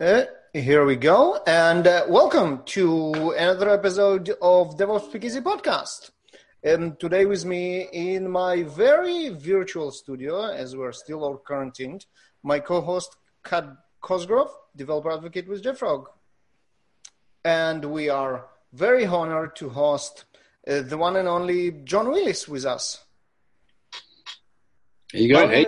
Uh, here we go, and uh, welcome to another episode of DevOps Speakeasy podcast. And today with me in my very virtual studio, as we're still all quarantined, my co-host Kat Cosgrove, developer advocate with JFrog. And we are very honored to host uh, the one and only John Willis with us. There you go. Hey.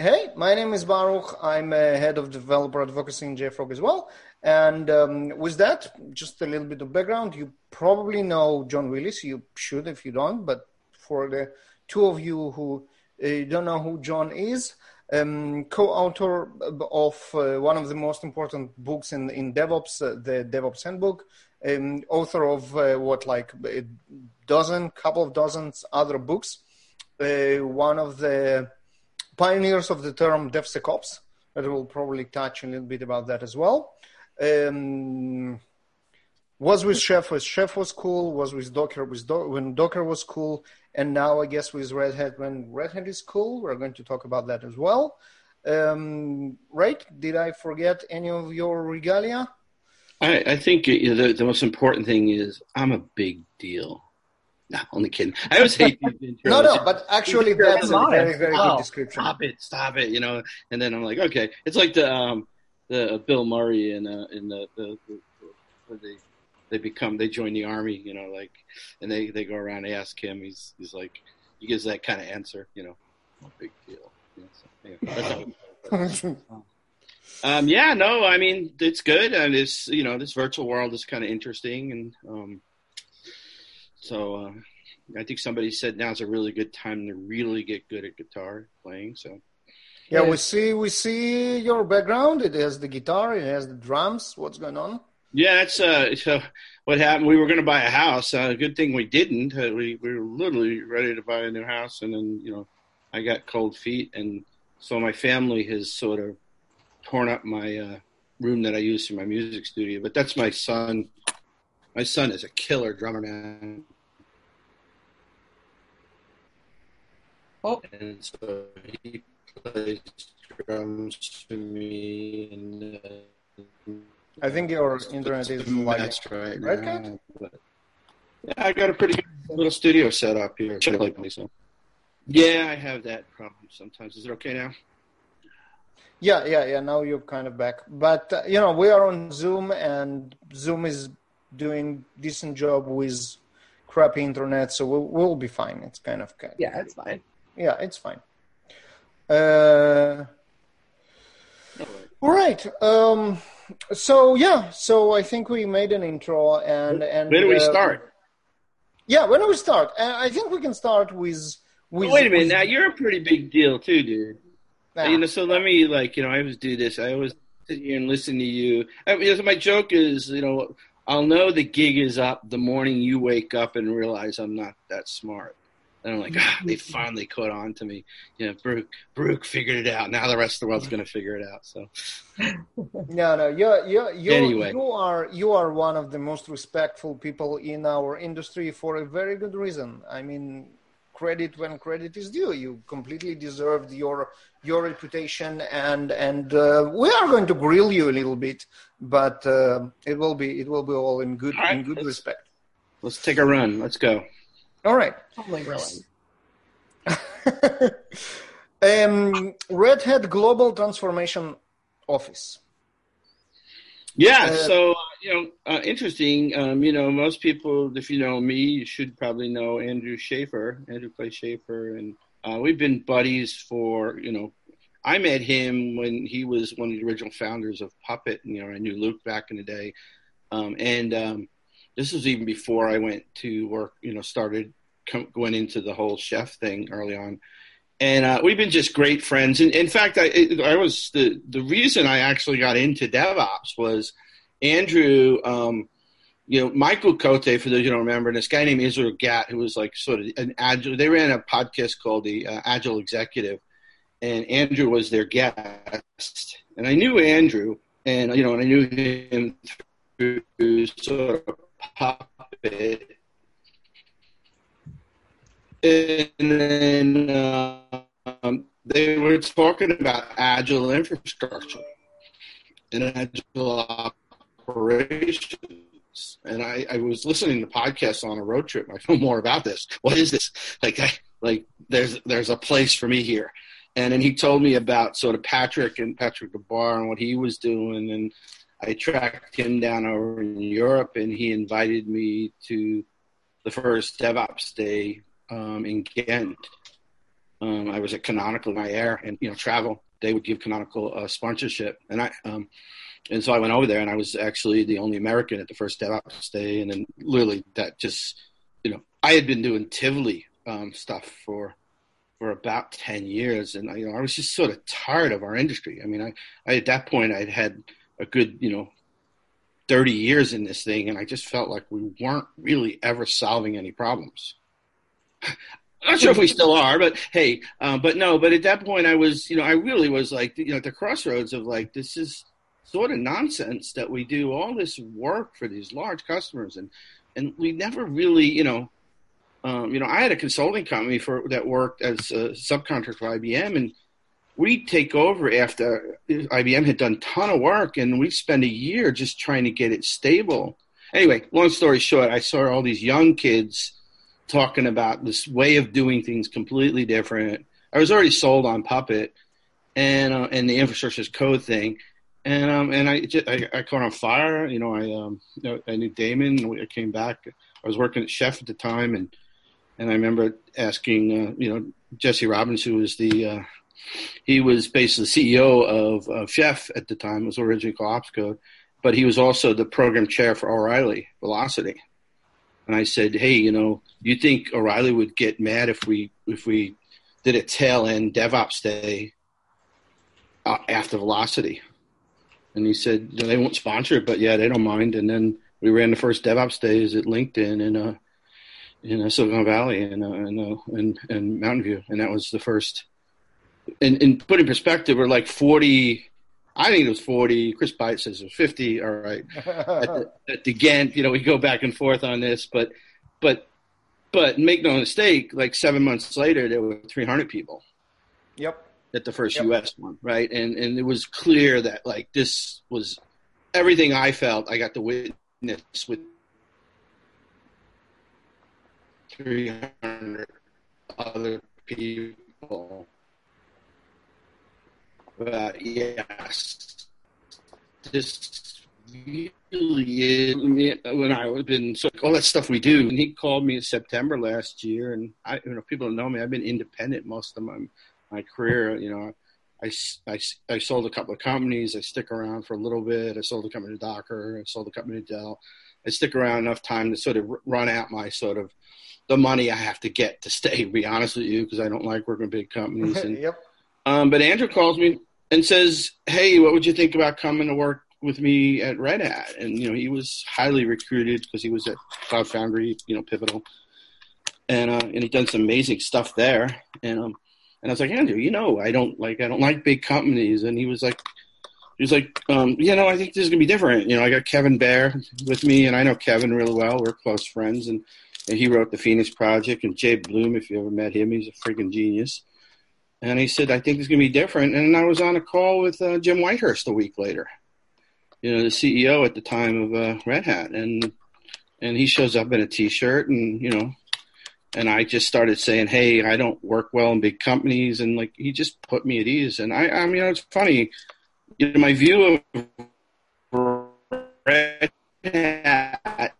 Hey, my name is Baruch. I'm a head of developer advocacy in JFrog as well. And um, with that, just a little bit of background. You probably know John Willis. You should if you don't. But for the two of you who uh, don't know who John is, um, co-author of uh, one of the most important books in, in DevOps, uh, the DevOps Handbook, um, author of uh, what like a dozen, couple of dozens other books. Uh, one of the pioneers of the term DevSecOps. But we'll probably touch a little bit about that as well. Um, was with Chef when Chef was cool. Was with Docker with Do- when Docker was cool, and now I guess with Red Hat when Red Hat is cool. We're going to talk about that as well. Um, right? Did I forget any of your regalia? I, I think the, the most important thing is I'm a big deal. No, only kidding. I always hate these intros. no, no, but actually that's a very, very oh, good description. Stop it, stop it, you know. And then I'm like, okay, it's like the um, the Bill Murray in uh, in the, the, the, the they they become they join the army, you know, like, and they they go around and ask him. He's he's like, he gives that kind of answer, you know, no big deal. You know, so, yeah, um, yeah, no, I mean it's good, and it's you know this virtual world is kind of interesting, and um, so uh, I think somebody said now's a really good time to really get good at guitar playing. So yeah, we see we see your background. It has the guitar, it has the drums. What's going on? Yeah, that's uh, so what happened. We were going to buy a house. Uh, good thing we didn't. Uh, we we were literally ready to buy a new house, and then you know, I got cold feet, and so my family has sort of torn up my uh, room that I use for my music studio. But that's my son. My son is a killer drummer, man. Oh. And so he plays drums to me, and uh, I think your internet is like mess right now. But, yeah, I got a pretty good little studio set up here. So. Yeah, I have that problem sometimes. Is it okay now? Yeah, yeah, yeah. Now you're kind of back, but uh, you know we are on Zoom, and Zoom is doing decent job with crappy internet, so we'll, we'll be fine. It's kind of good. Yeah, it's fine. Yeah, it's fine. Uh, all right. Um, so yeah, so I think we made an intro, and and Where do we uh, start? Yeah, when do we start? Uh, I think we can start with. with Wait a minute. with- Now you're a pretty big deal too, dude. Yeah. You know, so let me like you know, I always do this. I always sit here and listen to you. I mean, so my joke is, you know, I'll know the gig is up the morning you wake up and realize I'm not that smart. And I'm like, ah, they finally caught on to me. You know, Brooke, Brooke figured it out. Now the rest of the world's going to figure it out. So No, no, you're, you're, you're, Anyway. you are you are one of the most respectful people in our industry for a very good reason. I mean, credit when credit is due. You completely deserved your your reputation, and and uh, we are going to grill you a little bit, but uh, it will be it will be all in good All right, in good let's- respect. let's take a run. Let's go. All right. Totally grilling. um, Red Hat Global Transformation Office. Yeah, Uh, so you know, uh, interesting. Um, you know, most people, if you know me, you should probably know Andrew Shafer, Andrew Clay Shafer, and uh, we've been buddies for you know. I met him when he was one of the original founders of Puppet. You know, I knew Luke back in the day, um, and um, this was even before I went to work. You know, started com- going into the whole chef thing early on and uh, we've been just great friends. And in fact, I, I was the the reason I actually got into DevOps was Andrew. Um, you know, Michael Cote, for those you don't remember, and this guy named Israel Gat, who was like sort of an agile. They ran a podcast called the uh, Agile Executive, and Andrew was their guest. And I knew Andrew, and you know, and I knew him through sort of Puppet and then um, they were talking about agile infrastructure. in agile operations. And I, I was listening to podcasts on a road trip. I know more about this. What is this? Like, I, like there's there's a place for me here. And then he told me about sort of Patrick and Patrick Debois and what he was doing. And I tracked him down over in Europe, and he invited me to the first DevOps day um, in Ghent. Um, I was at Canonical in my air and you know travel. They would give Canonical uh, sponsorship, and I um, and so I went over there, and I was actually the only American at the first DevOps day, and then literally that just you know I had been doing Tivoli um, stuff for for about ten years, and you know I was just sort of tired of our industry. I mean, I, I at that point I'd had a good you know 30 years in this thing, and I just felt like we weren't really ever solving any problems. I'm not sure if we still are, but hey, uh, but no, but at that point, I was, you know, I really was like, you know, at the crossroads of like, this is sort of nonsense that we do all this work for these large customers, and and we never really, you know, um, you know, I had a consulting company for that worked as a subcontractor for IBM, and we take over after IBM had done a ton of work, and we spend a year just trying to get it stable. Anyway, long story short, I saw all these young kids talking about this way of doing things completely different. I was already sold on Puppet and uh, and the infrastructure as code thing, and um and I just, I, I caught on fire. You know, I um you know, I knew Damon. I came back. I was working at Chef at the time, and and I remember asking uh, you know Jesse Robbins, who was the uh, he was basically the CEO of, Chef at the time. It was originally called Opscode, but he was also the program chair for O'Reilly Velocity. And I said, hey, you know, you think O'Reilly would get mad if we if we did a tail end DevOps day uh, after Velocity? And he said they won't sponsor it, but yeah, they don't mind. And then we ran the first DevOps days at LinkedIn in uh, in uh, Silicon Valley and uh, and, uh, and and Mountain View, and that was the first. And, and put in perspective, we're like forty I think it was 40. Kris Buytaert says it was 50. All right. at, the, at the Ghent, you know, we go back and forth on this, but, but, but make no mistake, like seven months later, there were 300 people. Yep. At the first Yep. U.S. one, right? And and it was clear that like this was everything I felt. I got to witness with 300 other people but yes, this really is. When I was been so all that stuff we do, and he called me in September last year, and I, you know, people know me. I've been independent most of my my career. You know, I, I, I sold a couple of companies. I stick around for a little bit. I sold a company to Docker. I sold a company to Dell. I stick around enough time to sort of run out my sort of the money I have to get to stay. To be honest with you, because I don't like working with big companies. And yep. um, but Andrew calls me and says, "Hey, what would you think about coming to work with me at Red Hat?" And you know, he was highly recruited because he was at Cloud Foundry, you know, pivotal, and uh, and he done some amazing stuff there. And um, and I was like, Andrew, you know, I don't like I don't like big companies. And he was like, he was like, um, you know, I think this is gonna be different. You know, I got Kevin Behr with me, and I know Kevin really well. We're close friends, and, and he wrote the Phoenix Project. And Jabe Bloom, if you ever met him, he's a freaking genius. And he said, I think it's to be different. And I was on a call with uh, Jim Whitehurst a week later, you know, the CEO at the time of uh, Red Hat. And, and he shows up in a t-shirt and, you know, and I just started saying, Hey, I don't work well in big companies. And like, he just put me at ease. And I, I mean, it's funny, you know, my view of Red Hat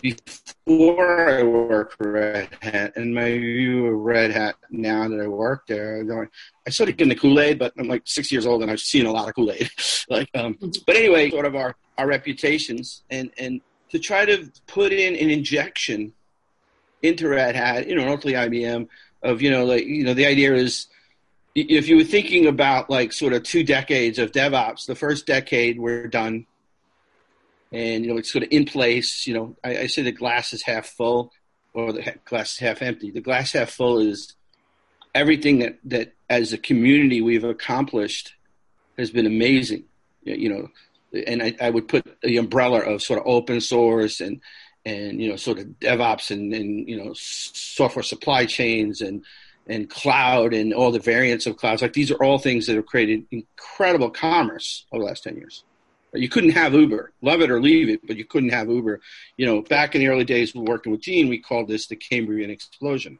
before I worked for Red Hat, and my view of Red Hat now that I work there, going, I sort of get in the Kool Aid, but I'm like six years old and I've seen a lot of Kool Aid. like, um, but anyway, sort of our our reputations and and to try to put in an injection into Red Hat, you know, and hopefully IBM of you know like you know the idea is if you were thinking about like sort of two decades of DevOps, the first decade we're done and you know it's sort of in place. You know, I, I say the glass is half full or the glass is half empty. The glass half full is everything that that as a community we've accomplished has been amazing. You know, and I, I would put the umbrella of sort of open source and and you know sort of DevOps and and you know software supply chains and and cloud and all the variants of clouds. Like these are all things that have created incredible commerce over the last 10 years. You couldn't have Uber, love it or leave it, but you couldn't have Uber. You know, back in the early days of working with Gene, we called this the Cambrian explosion.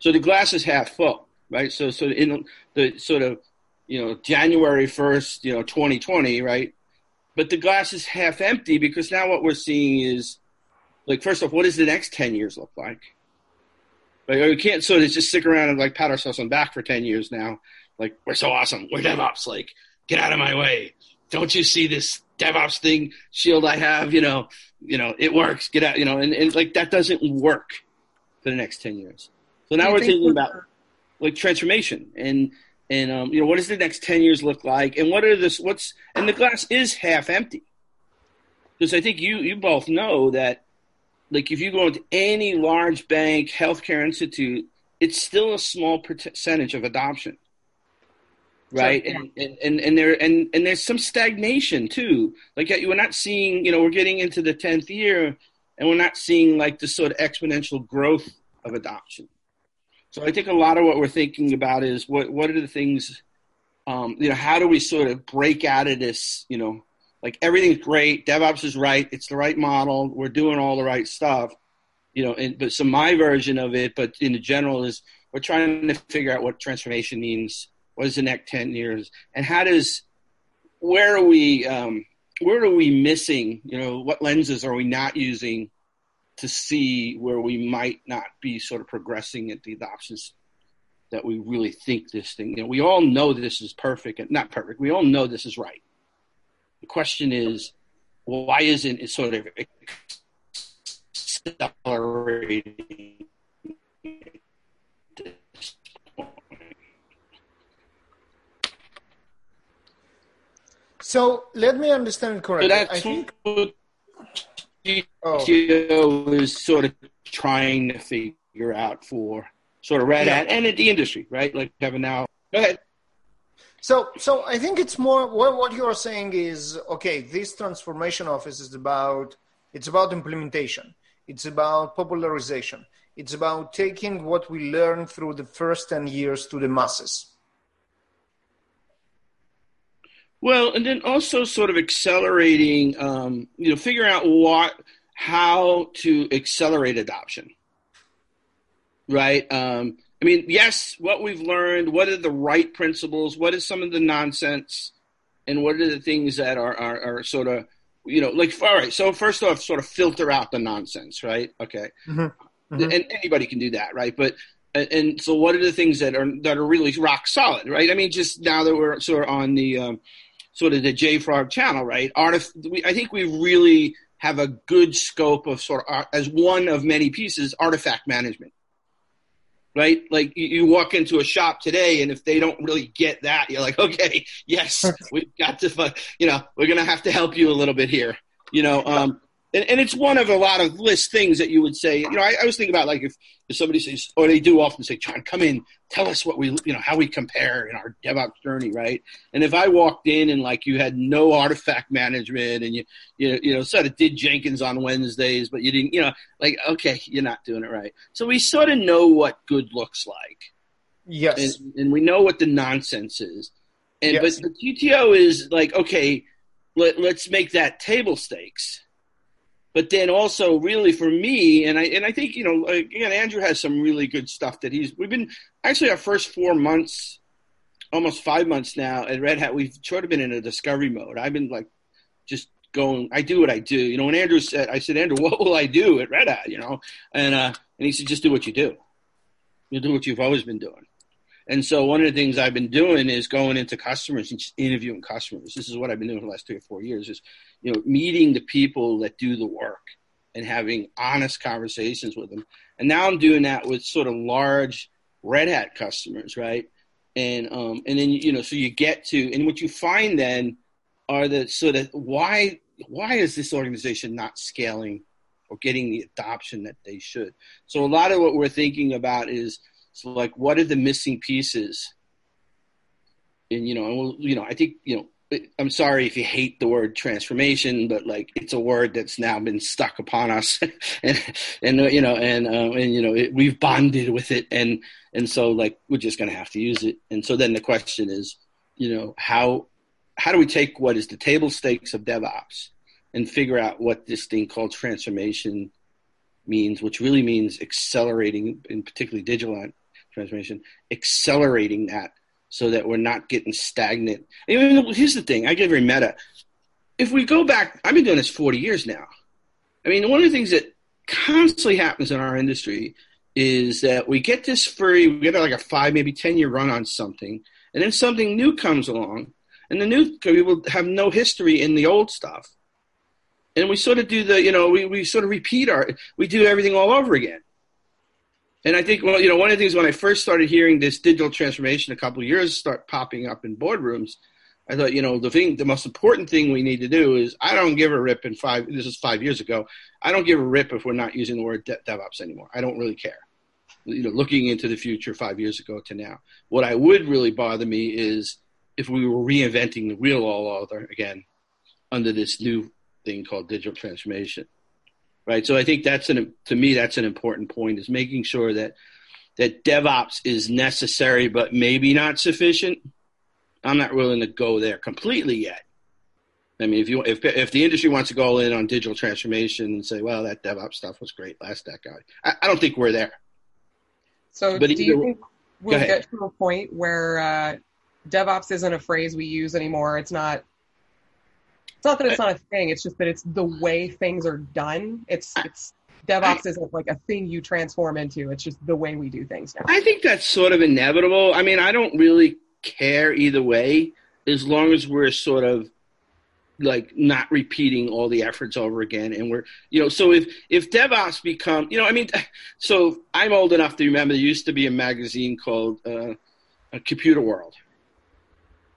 So the glass is half full, right? So, so in the sort of, you know, January 1st, you know, 2020, right? But the glass is half empty because now what we're seeing is, like, first off, what does the next 10 years look like? Like, we can't sort of just stick around and like pat ourselves on the back for 10 years now. Like, we're so awesome. We're DevOps. Like, get out of my way. Don't you see this DevOps thing shield I have? You know, you know, it works. Get out, you know, and, and like that doesn't work for the next 10 years. So now we're thinking about like transformation and, and, um, you know, what does the next 10 years look like? And what are this, what's, and the glass is half empty. Because I think you, you both know that like if you go into any large bank, healthcare institute, it's still a small percentage of adoption, right? Yeah. and, and and there and and there's some stagnation too. Like we're not seeing, you know, we're getting into the tenth year, and we're not seeing like the sort of exponential growth of adoption. So I think a lot of what we're thinking about is what what are the things, um, you know, how do we sort of break out of this, you know, like everything's great. DevOps is right. It's the right model. We're doing all the right stuff. You know, and, but so my version of it, but in the general is we're trying to figure out what transformation means. What is the next 10 years? And how does, where are we, um, where are we missing? You know, what lenses are we not using to see where we might not be sort of progressing at the adoptions that we really think this thing, you know, we all know this is perfect and not perfect. We all know this is right the question is, why isn't it sort of accelerating? So let me understand it correctly. That's I think what GTO oh. is sort of trying to figure out for sort of Red Hat yeah. and at the industry, right? Like having now. Go ahead. So, so I think it's more what, what you're saying is okay. This transformation office is about it's about implementation. It's about popularization. It's about taking what we learned through the first ten years to the masses. Well, and then also sort of accelerating, um, you know, figuring out what how to accelerate adoption, right? Um, I mean, yes, what we've learned, what are the right principles, what is some of the nonsense, and what are the things that are, are, are sort of, you know, like, all right, so first off, sort of filter out the nonsense, right? Okay. Mm-hmm. Mm-hmm. And anybody can do that, right? But, and, and, so what are the things that are, that are really rock solid, right? I mean, just now that we're sort of on the, um, sort of the JFrog channel, right? Artif- we, I think we really have a good scope of sort of, uh, as one of many pieces, artifact management right? Like you, you, walk into a shop today, and if they don't really get that, you're like, okay, yes, we've got to, you know, we're gonna have to help you a little bit here, you know. Um, and, and it's one of a lot of list things that you would say. You know, I, I was thinking about like if, if somebody says, or they do often say, "John, come in, tell us what we, you know, how we compare in our DevOps journey, right?" And if I walked in and like you had no artifact management and you, you, you know, sort of did Jenkins on Wednesdays, but you didn't, you know, like okay, you're not doing it right. So we sort of know what good looks like. Yes, and, and we know what the nonsense is. And yes. but the GTO is like, okay, let, let's make that table stakes but then also really for me and i and i think you know again andrew has some really good stuff that he's we've been actually our first four months almost five months now at red hat we've sort of been in a discovery mode. I've been like just going i do what i do. You know when andrew said i said andrew what will i do at red hat? You know? And uh and he said just do what you do. You do what you've always been doing and so one of the things I've been doing is going into customers and just interviewing customers. This is what I've been doing for the last three or four years is, you know, meeting the people that do the work and having honest conversations with them. And now I'm doing that with sort of large Red Hat customers, right? And um, and then you know, so you get to, and what you find then are the sort of why why is this organization not scaling or getting the adoption that they should? So a lot of what we're thinking about is so like, what are the missing pieces? And you know, and we'll, you know, I think you know, I'm sorry if you hate the word transformation, but like it's a word that's now been stuck upon us, and and you know and uh, and you know it, we've bonded with it, and and so like we're just to have to use it. And so then the question is, you know, how how do we take what is the table stakes of DevOps and figure out what this thing called transformation means, which really means accelerating, in particularly digital transformation, accelerating that so that we're not getting stagnant. And here's the thing: I get very meta. If we go back, I've been doing this 40 years now. I mean, one of the things that constantly happens in our industry is that we get this free, we get like a five, maybe 10 year run on something, and then something new comes along, and the new people will have no history in the old stuff. And we sort of do the, you know, we, we sort of repeat our, we do everything all over again. And I think, well, you know, one of the things when I first started hearing this digital transformation a couple years start popping up in boardrooms, I thought, you know, the thing, the most important thing we need to do is I don't give a rip in five, this is five years ago. I don't give a rip if we're not using the word de- DevOps anymore. I don't really care. You know, looking into the future five years ago to now. What I would really bother me is if we were reinventing the wheel all over again under this new thing called digital transformation right? So I think that's an to me that's an important point is making sure that that DevOps is necessary but maybe not sufficient. I'm not willing to go there completely yet. I mean, if you if if the industry wants to go in on digital transformation and say, well, that DevOps stuff was great last that guy, I, I don't think we're there. So, but do either, you think we'll get to a point where uh, DevOps isn't a phrase we use anymore? It's not it's not that it's not a thing. It's just that it's the way things are done. It's it's DevOps isn't like a thing you transform into. It's just the way we do things now. I think that's sort of inevitable. I mean, I don't really care either way as long as we're sort of like not repeating all the efforts over again and we're you know so if if devops become you know i mean so i'm old enough to remember there used to be a magazine called uh, a computer world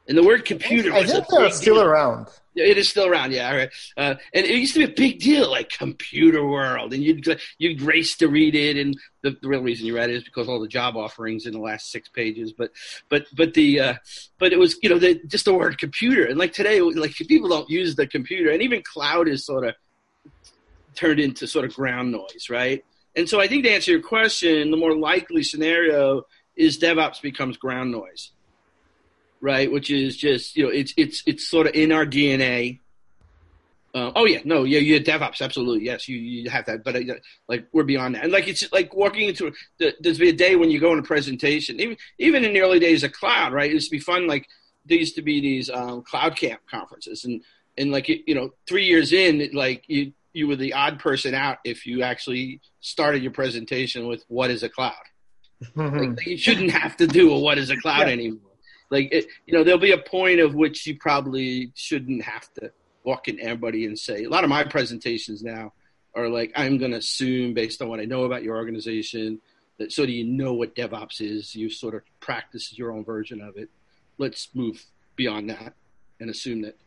and the word computer I think they're still deal. around. It is still around, yeah. Right. Uh, and it used to be a big deal, like Computer World, and you'd you'd race to read it. And the, the, real reason you read it is because all the job offerings in the last six pages. But but but the uh, but it was you know the, just the word computer, and like today, like people don't use the computer, and even cloud is sort of turned into sort of ground noise, right? And so I think to answer your question, the more likely scenario is DevOps becomes ground noise right? Which is just you know it's it's it's sort of in our DNA. Uh, oh yeah, no, yeah, you have DevOps, absolutely, yes, you you have that, but uh, like we're beyond that, and like it's like walking into the, there's be a day when you go in a presentation, even even in the early days of cloud, right? It used to be fun, like there used to be these um, cloud camp conferences, and and like you know, three years in, like you you were the odd person out if you actually started your presentation with what is a cloud. like, you shouldn't have to do a what is a cloud yeah. anymore like it, you know there'll be a point of which you probably shouldn't have to walk in everybody and say a lot of my presentations now are like i'm going to assume based on what i know about your organization that so do you know what devops is you sort of practice your own version of it. Let's move beyond that and assume that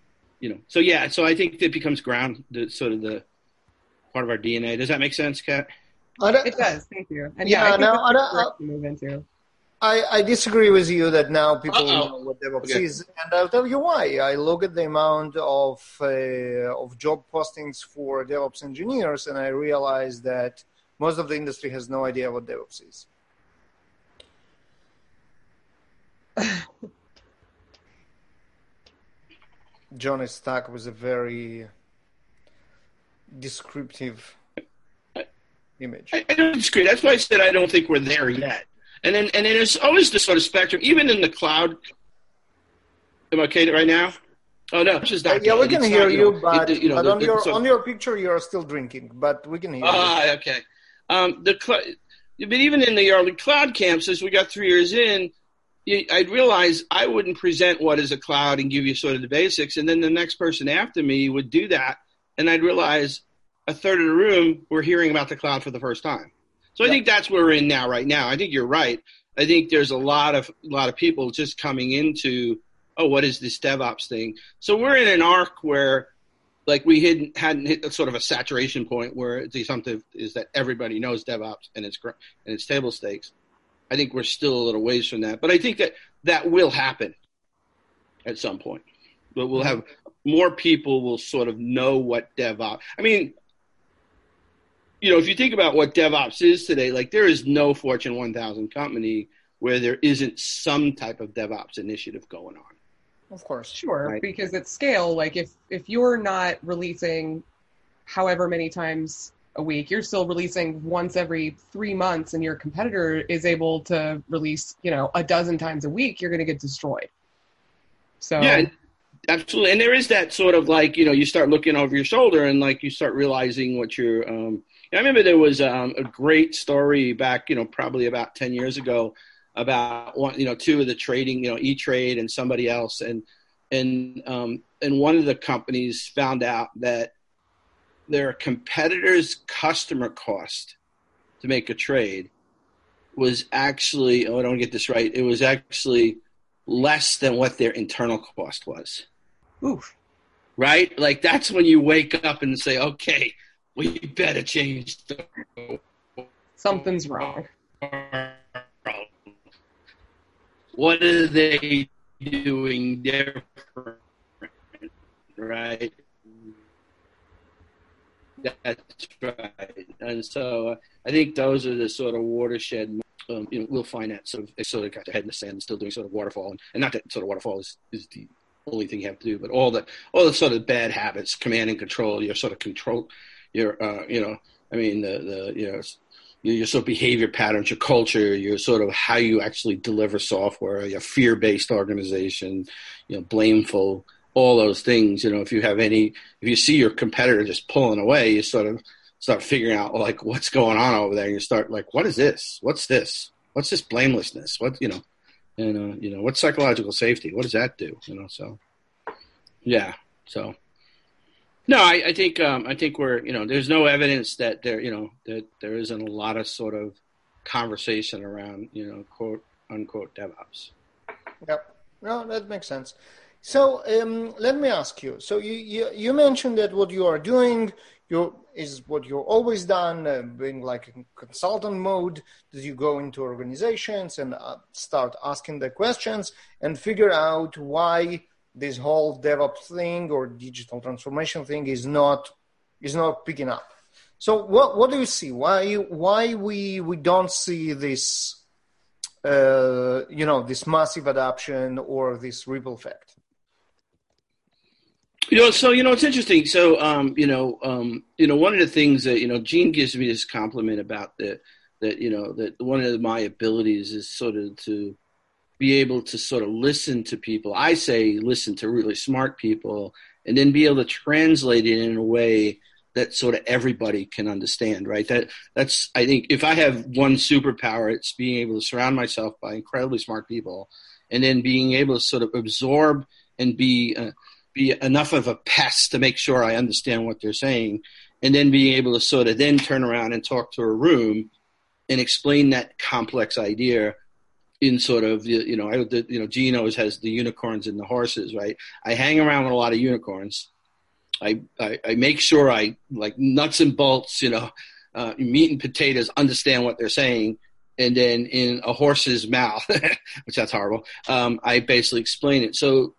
you know. So yeah so i think it becomes ground the sort of the part of our dna does that make sense kat? It does. Thank you. And yeah, yeah I think no, that's I, I, move into I, I disagree with you that now people Uh-oh. know what DevOps okay. is, and I'll tell you why. I look at the amount of uh, of job postings for DevOps engineers, and I realize that most of the industry has no idea what DevOps is. John is stuck with a very descriptive image. I, I don't disagree. That's why I said I don't think we're there yet. And then and then it's always the sort of spectrum, even in the cloud. Am I okay right now? Oh no, it's just not. Yeah, we can hear not, you, you know, but, it, you know, but the, on your so, on your picture you are still drinking, but we can hear. Ah, you. okay. Um, the but even in the early cloud camps, as we got three years in, I'd realize I wouldn't present what is a cloud and give you sort of the basics, and then the next person after me would do that, and I'd realize a third of the room were hearing about the cloud for the first time. So I think that's where we're in now, right now. I think you're right. I think there's a lot of a lot of people just coming into, oh, what is this DevOps thing? So we're in an arc where, like, we hadn't hadn't hit sort of a saturation point where the assumptive is that everybody knows DevOps and it's and it's table stakes. I think we're still a little ways from that, but I think that that will happen at some point. but we'll mm-hmm. have more people will sort of know what DevOps. I mean, you know, if you think about what DevOps is today, like there is no Fortune 1000 company where there isn't some type of DevOps initiative going on. Of course, sure, right? because at scale, like if if you're not releasing however many times a week, you're still releasing once every three months, and your competitor is able to release, you know, a dozen times a week, you're going to get destroyed. So yeah, absolutely. And there is that sort of like you know you start looking over your shoulder and like you start realizing what you're. Um, I remember there was um, a great story back you know probably about ten years ago about one, you know, two of the trading, you know, E Trade and somebody else, and and um, and one of the companies found out that their competitor's customer cost to make a trade was actually, oh, I don't get this right. It was actually less than what their internal cost was. Oof. Right? Like that's when you wake up and say, okay, we better change. The- Something's wrong what are they doing different, right? That's right. And so uh, I think those are the sort of watershed. Um, you know, we'll find that sort of they sort of got their head in the sand, and still doing sort of waterfall, and, and not that sort of waterfall is, is the only thing you have to do, but all the all the sort of bad habits, command and control, your sort of control, your uh, you know, I mean the the you know your sort of behavior patterns, your culture, your sort of how you actually deliver software, your fear-based organization, you know, blameful, all those things. You know, if you have any, if you see your competitor just pulling away, you sort of start figuring out like what's going on over there. and You start like, what is this? What's this? What's this blamelessness? What you know, and uh, you know, what's psychological safety? What does that do? You know, so yeah, so no, I, I think um, I think we're you know there's no evidence that there you know that there isn't a lot of sort of conversation around you know quote unquote DevOps. Yep, no, that makes sense. So um, let me ask you. So you, you, you mentioned that what you are doing you is what you've always done, uh, being like in consultant mode. That you go into organizations and uh, start asking the questions and figure out why this whole DevOps thing or digital transformation thing is not is not picking up. So what what do you see? Why why we we don't see this uh, you know this massive adoption or this ripple effect? You know, so you know it's interesting. So um, you know, um, you know, one of the things that you know, Gene gives me this compliment about that that you know that one of my abilities is sort of to be able to sort of listen to people. I say listen to really smart people and then be able to translate it in a way that sort of everybody can understand, right? That that's I think if I have one superpower, it's being able to surround myself by incredibly smart people, and then being able to sort of absorb and be uh, be enough of a pest to make sure I understand what they're saying, and then being able to sort of then turn around and talk to a room and explain that complex idea in sort of you know I the, you know Gino's has the unicorns and the horses right? I hang around with a lot of unicorns. I I, I make sure I like nuts and bolts you know uh, meat and potatoes understand what they're saying. And then in a horse's mouth which that's horrible um, I basically explain it. So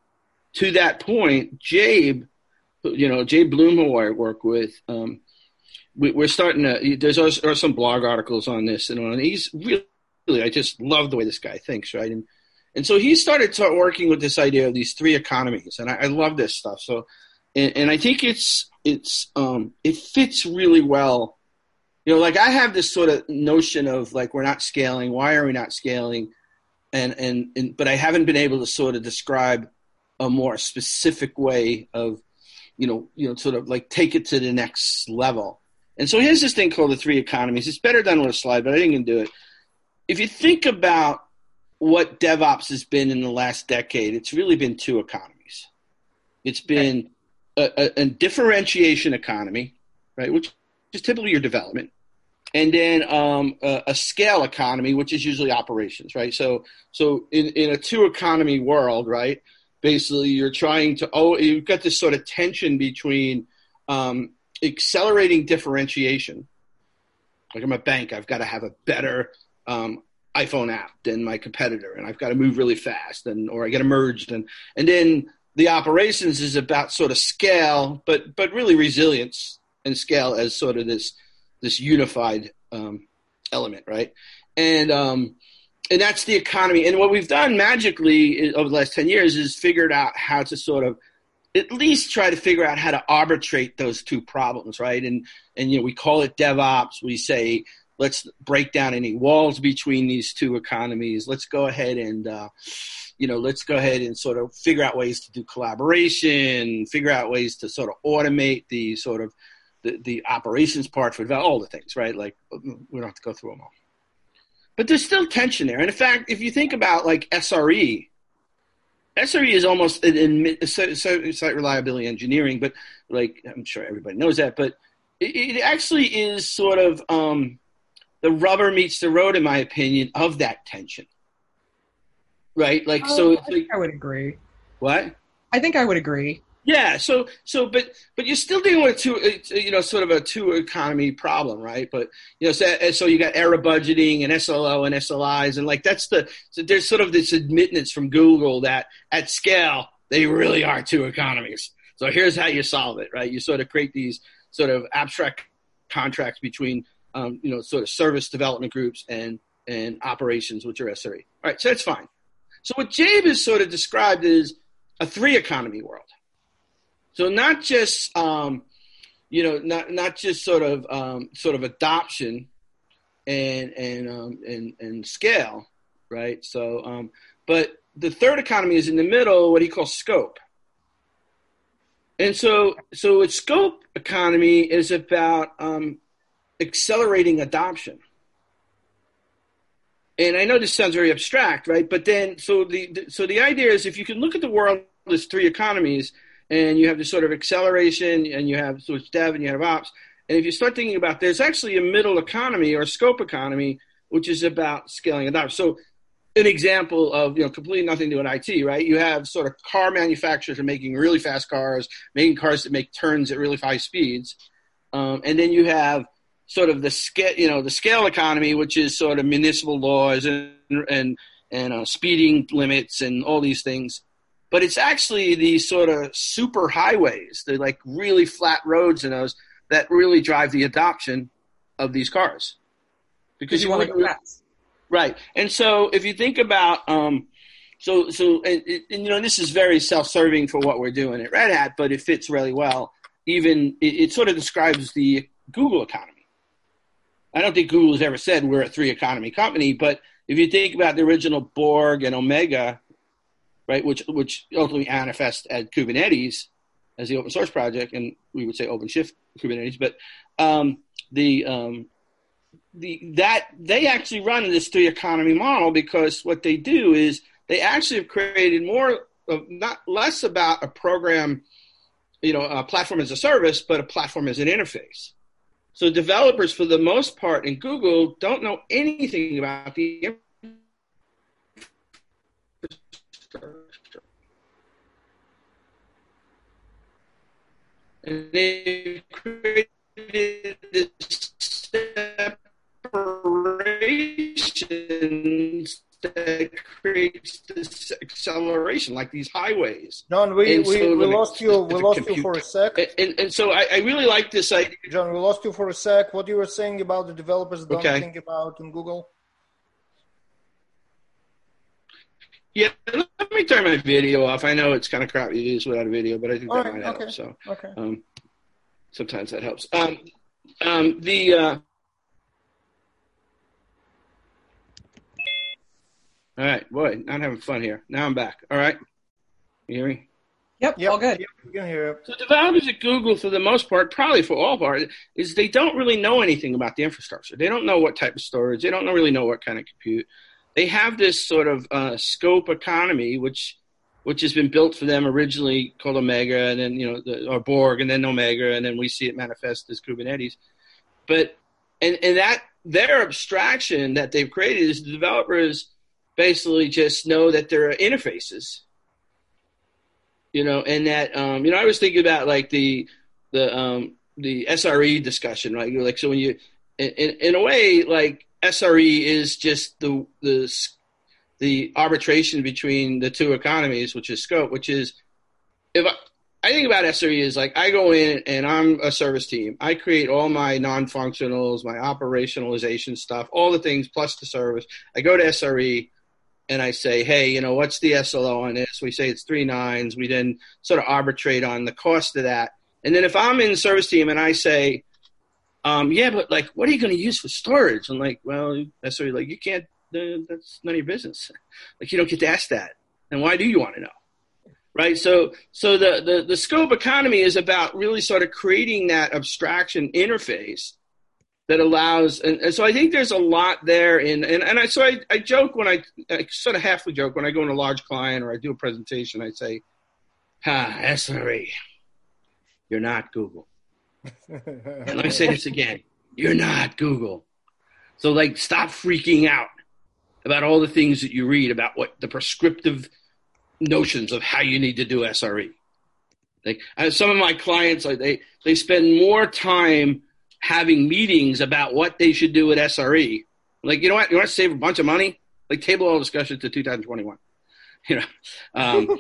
to that point Jabe you know Jabe Bloom who I work with um, we, are starting to there's also, some blog articles on this and on he's really I just love the way this guy thinks, right? And and so he started working with this idea of these three economies, and I, I love this stuff. So, and, and, I think it's it's um, it fits really well. You know, like I have this sort of notion of like we're not scaling. Why are we not scaling? And and, and but I haven't been able to sort of describe a more specific way of you know you know sort of like take it to the next level. And so here's this thing called the three economies. It's better done with a slide, but I didn't do it if you think about what DevOps has been in the last decade, it's really been two economies. It's been a, a, a differentiation economy, right, which is typically your development, and then um, a, a, scale economy, which is usually operations, right? So, so in, in a two economy world, right, basically you're trying to oh, you've got this sort of tension between um, accelerating differentiation. Like I'm a bank, I've got to have a better um, iPhone app than my competitor, and I've got to move really fast, and or I get merged, and and then the operations is about sort of scale, but but really resilience and scale as sort of this this unified um, element, right? And um, and that's the economy. And what we've done magically over the last ten years is figured out how to sort of at least try to figure out how to arbitrate those two problems, right? And and you know we call it DevOps. We say let's break down any walls between these two economies. Let's go ahead and uh, you know, let's go ahead and sort of figure out ways to do collaboration, figure out ways to sort of automate the sort of the, the operations part for all the things, right? Like we don't have to go through them all. But there's still tension there. And in fact, if you think about like SRE, SRE is almost in site reliability engineering, but like I'm sure everybody knows that, but it, it actually is sort of um, the rubber meets the road, in my opinion, of that tension right? Like, oh, so I, like, I would agree. What? I think I would agree. Yeah. So, so, but, but you're still dealing with two, uh, you know, sort of a two economy problem, right? But you know, so, uh, so you got error budgeting and SLO and SLIs, and like that's the so there's sort of this admittance from Google that at scale they really are two economies. So here's how you solve it, right? You sort of create these sort of abstract contracts between, um, you know, sort of service development groups and and operations, which are SRE. All right, so that's fine. So what Jabe has sort of described is a three economy world. So not just um, you know not not just sort of um, sort of adoption and and um, and and scale, right? So um, but the third economy is in the middle, what he calls scope. And so so its scope economy is about um, accelerating adoption and I know this sounds very abstract, right? But then, so the, so the idea is if you can look at the world as three economies, and you have this sort of acceleration, and you have so it's dev and you have ops, and if you start thinking about there's actually a middle economy or scope economy, which is about scaling adoption. So an example of you know completely nothing to in IT, right? You have sort of car manufacturers are making really fast cars, making cars that make turns at really high speeds, um, and then you have sort of the scale, you know, the scale economy, which is sort of municipal laws and and and uh, speeding limits and all these things. But it's actually these sort of super highways, they're like really flat roads in those that really drive the adoption of these cars. Because you, want to go fast. Right. And so if you think about, um, so, so, and, and, you know, this is very self-serving for what we're doing at Red Hat, but it fits really well. Even, it, it sort of describes the Google economy I don't think Google has ever said we're a three economy company, but if you think about the original Borg and Omega, right, which which ultimately manifest as Kubernetes as the open source project, and we would say OpenShift Kubernetes, but um, the um, the that they actually run this three economy model because what they do is they actually have created more of not less about a program, you know, a platform as a service, but a platform as an interface. So developers, for the most part, in Google don't know anything about the infrastructure. And they created this separation that creates this acceleration, like these highways. John, we, we, so we lost you. We lost compute. you for a sec. And, and, and so I, I, really like this idea. John, we lost you for a sec. What you were saying about the developers don't okay. think about in Google? Yeah, let me turn my video off. I know it's kind of crappy to use without a video, but I think All that right, might okay. help. So, okay. Um, sometimes that helps. Um, um, the uh, All right, boy, not having fun here. Now I'm back. All right, you hear me? Yep, yep all good. Yep, you can hear. So developers at Google, for the most part, probably for all part, is they don't really know anything about the infrastructure. They don't know what type of storage. They don't really know what kind of compute. They have this sort of uh, scope economy, which which has been built for them originally called Omega, and then you know, the, or Borg, and then Omega, and then we see it manifest as Kubernetes. But and and that their abstraction that they've created is the developers basically just know that there are interfaces you know and that um, you know i was thinking about like the the um, the sre discussion right like so when you in, in a way like sre is just the the the arbitration between the two economies which is scope which is if I, I think about SRE is like I go in and I'm a service team. I create all my non-functionals, my operationalization stuff, all the things plus the service. I go to SRE and I say, hey, you know, what's the SLO on this? We say it's three nines. We then sort of arbitrate on the cost of that. And then if I'm in the service team and I say, um, yeah, but like, what are you going to use for storage? I'm like, well, SRE, like, you can't, uh, that's none of your business. Like, you don't get to ask that. And why do you want to know? right? So, so the, the, the scope economy is about really sort of creating that abstraction interface that allows, and, and so I think there's a lot there in, and, and I, so I, I joke when I, I sort of halfly joke when I go in a large client or I do a presentation, I say, ha, SRE, you're not Google. And let me say this again, you're not Google. So like, stop freaking out about all the things that you read about what the prescriptive notions of how you need to do SRE. Like some of my clients, like they they spend more time having meetings about what they should do with SRE. Like you know what, you want to save a bunch of money? Like table all discussion to 2021. You know, um,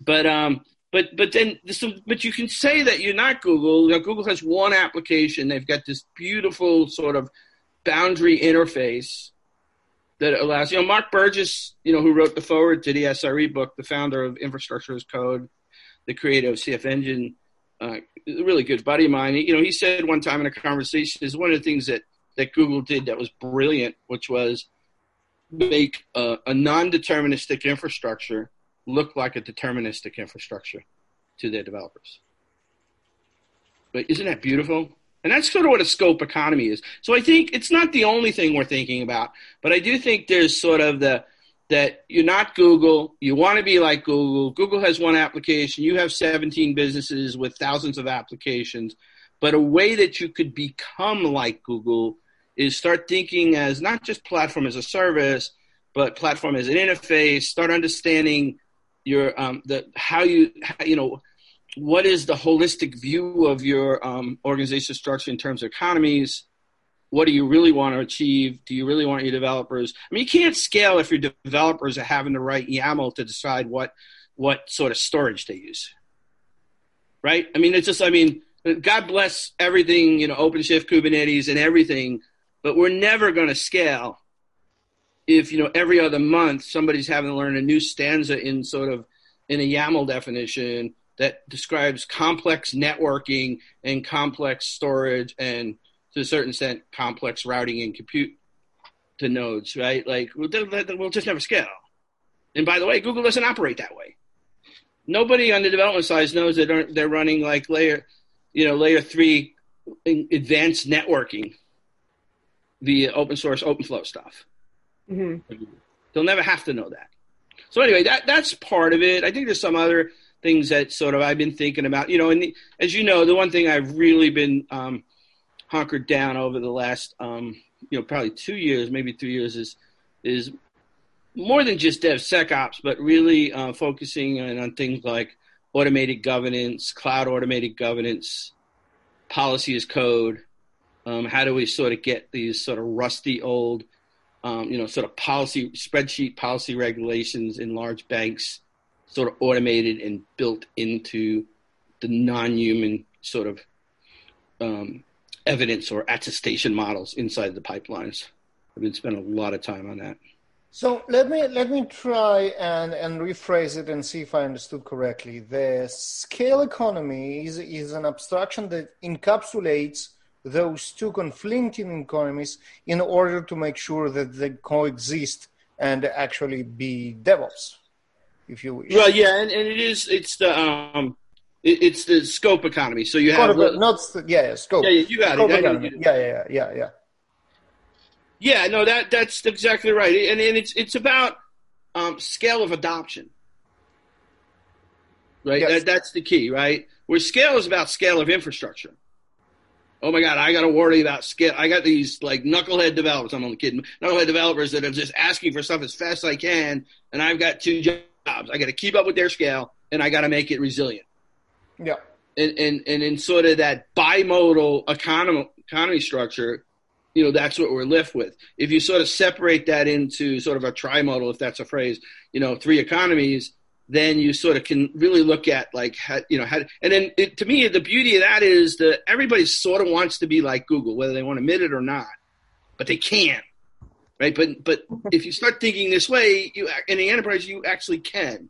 but um, but but then but you can say that you're not Google. Know, Google has one application. They've got this beautiful sort of boundary interface that allows you know Mark Burgess, you know, who wrote the forward to the SRE book, the founder of Infrastructure as Code, the creator of CFEngine, uh, really good buddy of mine. You know, he said one time in a conversation is one of the things that that Google did that was brilliant, which was make a, a non-deterministic infrastructure look like a deterministic infrastructure to their developers. But isn't that beautiful? And that's sort of what a scope economy is. So I think it's not the only thing we're thinking about, but I do think there's sort of the that you're not Google, you want to be like Google. Google has one application, you have 17 businesses with thousands of applications. But a way that you could become like Google is start thinking as not just platform as a service, but platform as an interface. Start understanding your um, the how you how, you know what is the holistic view of your um, organization structure in terms of economies? What do you really want to achieve? Do you really want your developers? I mean, you can't scale if your developers are having to write YAML to decide what what sort of storage they use, right? I mean, it's just, I mean, God bless everything, you know, OpenShift, Kubernetes, and everything, but we're never going to scale if you know every other month somebody's having to learn a new stanza in sort of in a YAML definition that describes complex networking and complex storage and to a certain extent complex routing and compute to nodes, right? Like we'll, just never scale. And by the way, Google doesn't operate that way. Nobody on the development side knows that they're running like layer, you know, layer three advanced networking via open source OpenFlow stuff. Mm-hmm. They'll never have to know that. So anyway, that that's part of it. I think there's some other things that sort of I've been thinking about. You know, and the, as you know, the one thing I've really been um, hunkered down over the last, um, you know, probably two years, maybe three years, is is more than just DevSecOps, but really uh, focusing on, on things like automated governance, cloud automated governance, policy as code. Um, how do we sort of get these sort of rusty old, um, you know, sort of policy spreadsheet policy regulations in large banks sort of automated and built into the non-human sort of um, evidence or attestation models inside the pipelines. I've been spending a lot of time on that. So let me let me try and, and rephrase it and see if I understood correctly. The scale economy is, is an abstraction that encapsulates those two conflicting economies in order to make sure that they coexist and actually be DevOps if you Well, yeah, and, and it is. It's the um, it, it's the scope economy. So you have the, not yeah, yeah, scope. Yeah, yeah you got scope it. Economy. Yeah, yeah, yeah, yeah. Yeah, no, that that's exactly right, and and it's it's about um, scale of adoption, right? Yes. That, that's the key, right? Where scale is about scale of infrastructure. Oh my God, I got to worry about scale. I got these like knucklehead developers. I'm only kidding. Knucklehead developers that are just asking for stuff as fast as I can, and I've got two jobs jobs. I got to keep up with their scale, and I got to make it resilient. Yeah. And, and and in sort of that bimodal economy economy structure, you know, that's what we're left with. If you sort of separate that into sort of a trimodal, if that's a phrase, you know, three economies, then you sort of can really look at like how, you know how and then it, to me the beauty of that is that everybody sort of wants to be like google whether they want to admit it or not but they can't right? But but if you start thinking this way you in the enterprise you actually can.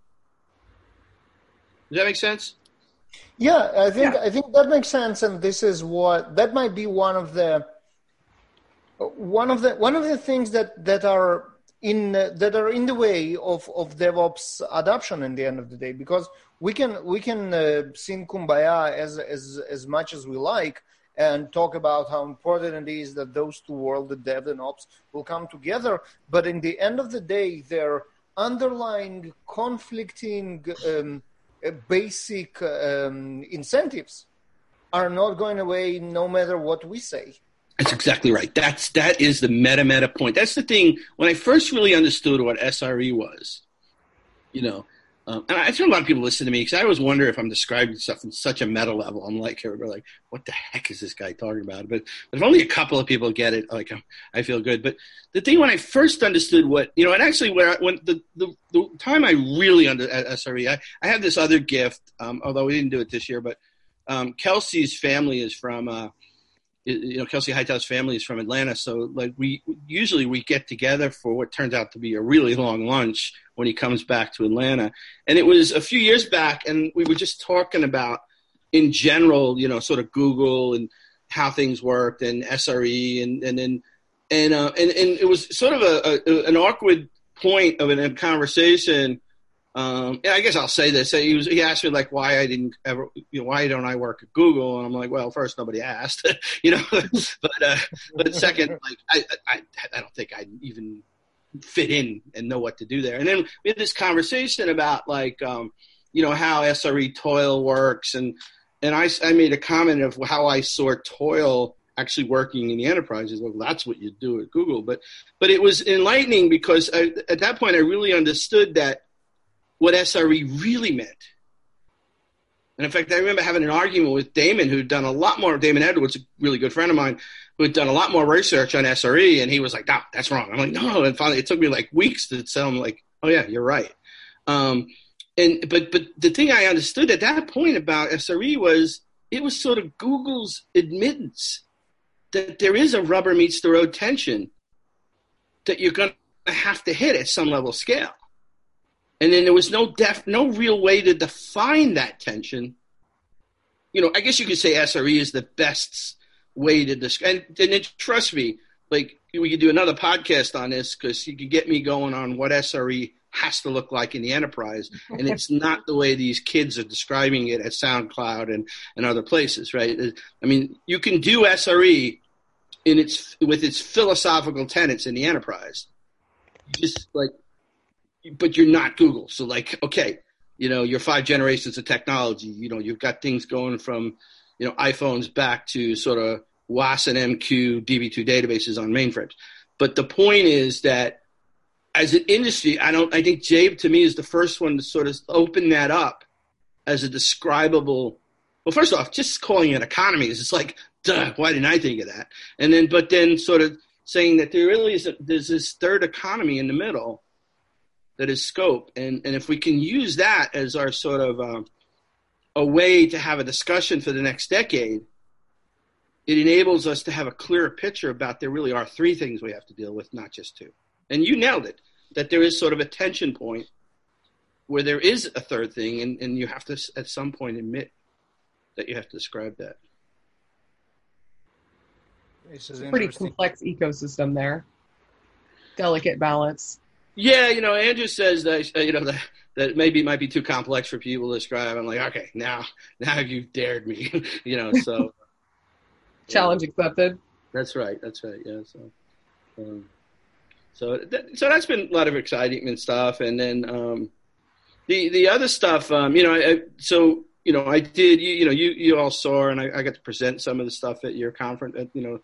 Does that make sense? Yeah i think yeah. i think that makes sense and this is what that might be one of the one of the one of the things that that are in uh, that are in the way of, of DevOps adoption in the end of the day because we can we can uh, sing kumbaya as as as much as we like and talk about how important it is that those two worlds, the dev and ops, will come together. But in the end of the day, their underlying conflicting um, uh, basic um, incentives are not going away no matter what we say. That's exactly right. That's that is the meta meta point. That's the thing. When I first really understood what SRE was, you know, um, and I think a lot of people listen to me because I always wonder if I'm describing stuff in such a meta level. I'm like, everybody like, what the heck is this guy talking about? But, but if only a couple of people get it, like I feel good. But the thing when I first understood what you know, and actually when I, when the, the the time I really under SRE, I, I have this other gift. Um, although we didn't do it this year, but um, Kelsey's family is from. Uh, you know Kelsey Hightower's family is from Atlanta, so like we usually we get together for what turns out to be a really long lunch when he comes back to Atlanta. And it was a few years back, and we were just talking about in general, you know, sort of Google and how things worked and SRE and and then and uh, and and it was sort of a, a an awkward point of a conversation um, yeah, I guess I'll say this. He was he asked me like why I didn't ever, you know, why don't I work at Google? And I'm like, well, first nobody asked, you know, but uh, but second, like I, I I don't think I even fit in and know what to do there. And then we had this conversation about like um, you know how SRE toil works, and and I I made a comment of how I saw toil actually working in the enterprises. Well, that's what you do at Google, but but it was enlightening because I, at that point I really understood that what SRE really meant. And in fact, I remember having an argument with Damon, who'd done a lot more. Damon Edwards, a really good friend of mine, who had done a lot more research on SRE, and he was like, "No, that's wrong." I'm like, "No," and finally, it took me like weeks to tell him, like, "Oh yeah, you're right." Um, and but but the thing I understood at that point about SRE was it was sort of Google's admittance that there is a rubber meets the road tension that you're going to have to hit at some level scale and then there was no def, no real way to define that tension. You know, I guess you could say SRE is the best way to describe. And, and trust me, like we could do another podcast on this because you could get me going on what SRE has to look like in the enterprise, and it's not the way these kids are describing it at SoundCloud and and other places, right? I mean, you can do SRE in its with its philosophical tenets in the enterprise. Just like but you're not Google. So like, okay, you know, you're five generations of technology. You know, you've got things going from, you know, iPhones back to sort of WAS and MQ DB2 databases on mainframes. But the point is that as an industry, I don't. I think Jabe to me is the first one to sort of open that up as a describable. Well, first off, just calling it economy is just like, duh, why didn't I think of that? And then, but then sort of saying that there really is a, there's this third economy in the middle that is scope. And, and if we can use that as our sort of um, a way to have a discussion for the next decade, it enables us to have a clearer picture about there really are three things we have to deal with, not just two. And you nailed it, that there is sort of a tension point where there is a third thing, and, and you have to at some point admit that you have to describe that. It's a pretty complex ecosystem there. Delicate balance. Yeah, you know, Andrew says that uh, you know that that maybe it might be too complex for people to describe. I'm like, okay, now now you've dared me, you know. So challenge yeah. accepted. That's right. That's right. Yeah. So, um, so that, so that's been a lot of exciting and stuff, and then um, the the other stuff, um, you know, I, so you know, I did, you, you know, you you all saw, and I, I got to present some of the stuff at your conference, at, you know,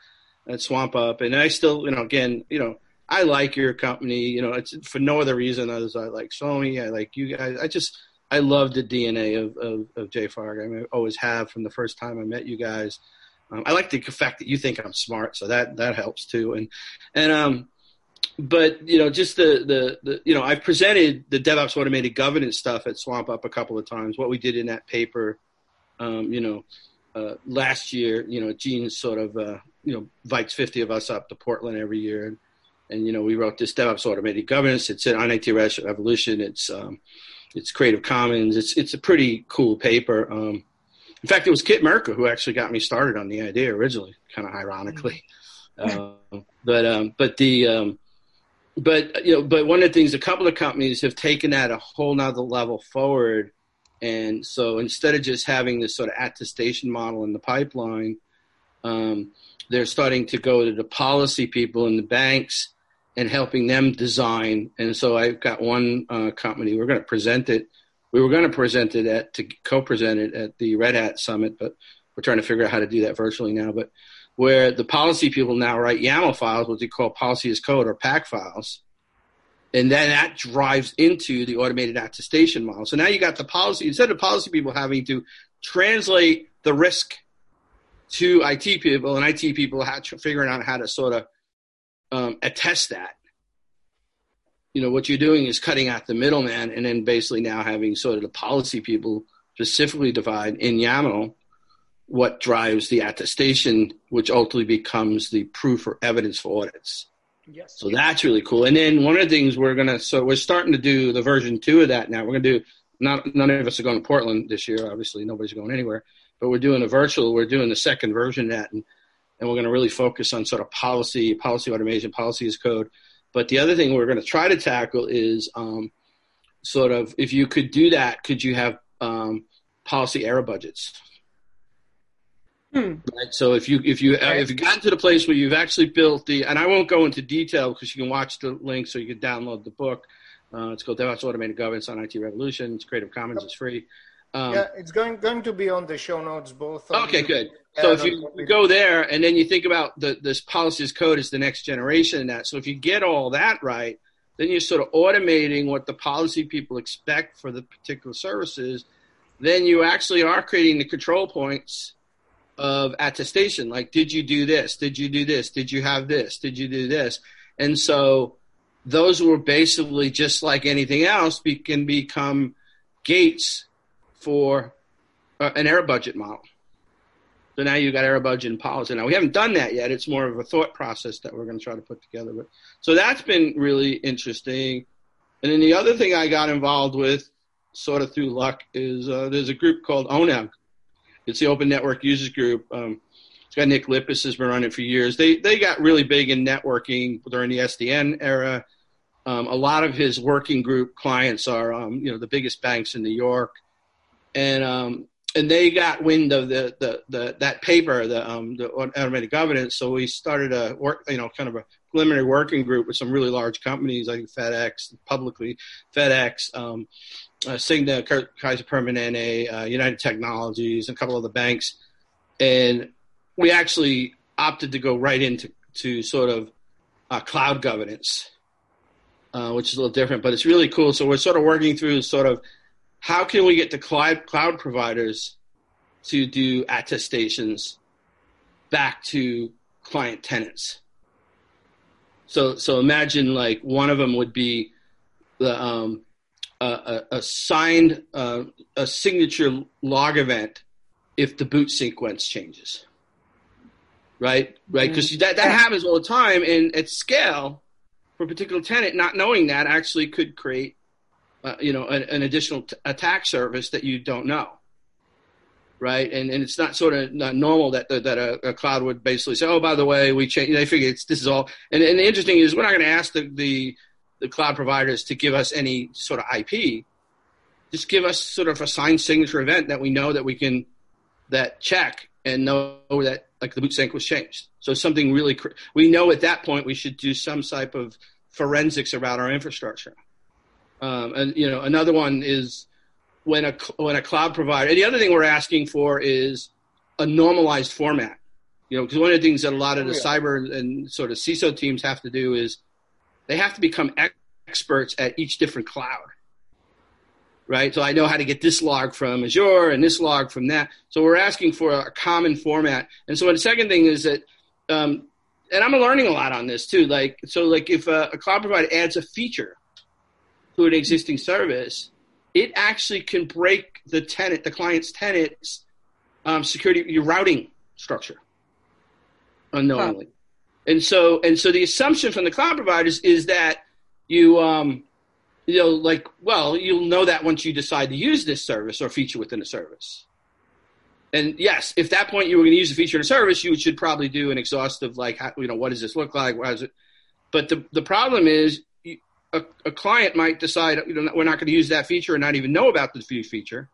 at Swamp Up, and I still, you know, again, you know I like your company. You know, it's for no other reason as I like Sony. I like you guys. I just I love the DNA of of, of. I, mean, I always have from the first time I met you guys. Um, I like the fact that you think I'm smart, so that that helps too. And and um but you know, just the, the the you know, I've presented the DevOps automated governance stuff at Swamp Up a couple of times. What we did in that paper, um, you know, uh, last year, you know, Gene sort of uh, you know invites fifty of us up to Portland every year, and, and you know, we wrote this step DevOps automated governance. It's on IT Revolution. It's um, it's Creative Commons. It's it's a pretty cool paper. Um, in fact, it was Kit Merker who actually got me started on the idea originally, kind of ironically. Uh, but um, but the um, but you know, but one of the things, a couple of companies have taken that a whole nother level forward, and so instead of just having this sort of attestation model in the pipeline, um, they're starting to go to the policy people in the banks and helping them design. And so I've got one uh, company. We're going to present it. We were going to present it at to co-present it at the Red Hat Summit, but we're trying to figure out how to do that virtually now. But where the policy people now write YAML files, what they call policy as code or PAC files. And then that drives into the automated attestation model. So now you got the policy, instead of policy people having to translate the risk to IT people and IT people figuring out how to sort of um, attest that. You know, what you're doing is cutting out the middleman and then basically now having sort of the policy people specifically divide in YAML what drives the attestation, which ultimately becomes the proof or evidence for audits. Yes. So that's really cool. And then one of the things we're gonna so we're starting to do the version two of that now. We're gonna do not none of us are going to Portland this year. Obviously, nobody's going anywhere. But we're doing a virtual. We're doing the second version of that, and and we're going to really focus on sort of policy, policy automation, policy as code. But the other thing we're going to try to tackle is um, sort of if you could do that, could you have um, policy error budgets? Hmm. Right. So if you if you uh, if you gotten to the place where you've actually built the and I won't go into detail because you can watch the link so you can download the book. Uh, it's called DevOps Automated Governance on IT Revolution. It's Creative Commons. It's free. Um, yeah, it's going going to be on the show notes both. Okay, good. So if you, go there and then you think about the this policies code is the next generation and that. So if you get all that right, then you're sort of automating what the policy people expect for the particular services. Then you actually are creating the control points of attestation like did you do this did you do this did you have this did you do this and so those were basically just like anything else be, can become gates for uh, an error budget model so now you've got error budget and policy now we haven't done that yet it's more of a thought process that we're going to try to put together but so that's been really interesting and then the other thing i got involved with sort of through luck is uh, there's a group called ONUG, it's the Open Network Users Group. Um, it's got Nick Lippis has been running it for years. They they got really big in networking during the SDN era. Um, a lot of his working group clients are um, you know the biggest banks in New York, and um, and they got wind of the the, the that paper, the um, the automated governance. So we started a work you know kind of a preliminary working group with some really large companies like FedEx, publicly FedEx, um, uh, Cigna, Kaiser Permanente, uh, United Technologies, and a couple of the banks, and we actually opted to go right into to sort of uh, cloud governance, uh, which is a little different, but it's really cool. So we're sort of working through sort of how can we get the cloud cloud providers to do attestations back to client tenants. So so imagine like one of them would be the um, a, a signed uh, a signature log event if the boot sequence changes. Right, right, because mm-hmm. that that happens all the time, and at scale, for a particular tenant, not knowing that actually could create, uh, you know, an, an additional t- attack surface that you don't know right? And and it's not sort of not normal that that a, a, cloud would basically say, oh, by the way, we change. They figure it's this is all. And, and the interesting is we're not going to ask the, the the cloud providers to give us any sort of IP. Just give us sort of a signed signature event that we know that we can that check and know that like the boot sync was changed. So something really we know at that point we should do some type of forensics about our infrastructure. Um, and you know another one is when a when a cloud provider. And the other thing we're asking for is a normalized format. You know, because one of the things that a lot of the oh, yeah. cyber and sort of CISO teams have to do is they have to become experts at each different cloud. Right. So I know how to get this log from Azure and this log from that. So we're asking for a common format. And so the second thing is that um, and I'm learning a lot on this too. Like, so like if a, a cloud provider adds a feature to an existing service, it actually can break the tenant, the client's tenant's um, security, your routing structure unknowingly. Huh. And so, and so the assumption from the cloud providers is that you, um, you know, like, well, you'll know that once you decide to use this service or feature within a service. And yes, if that point you were going to use a feature in a service, you should probably do an exhaustive, like, how, you know, what does this look like? How does it? But the the problem is, a, a client might decide, you know, we're not going to use that feature and not even know about the feature,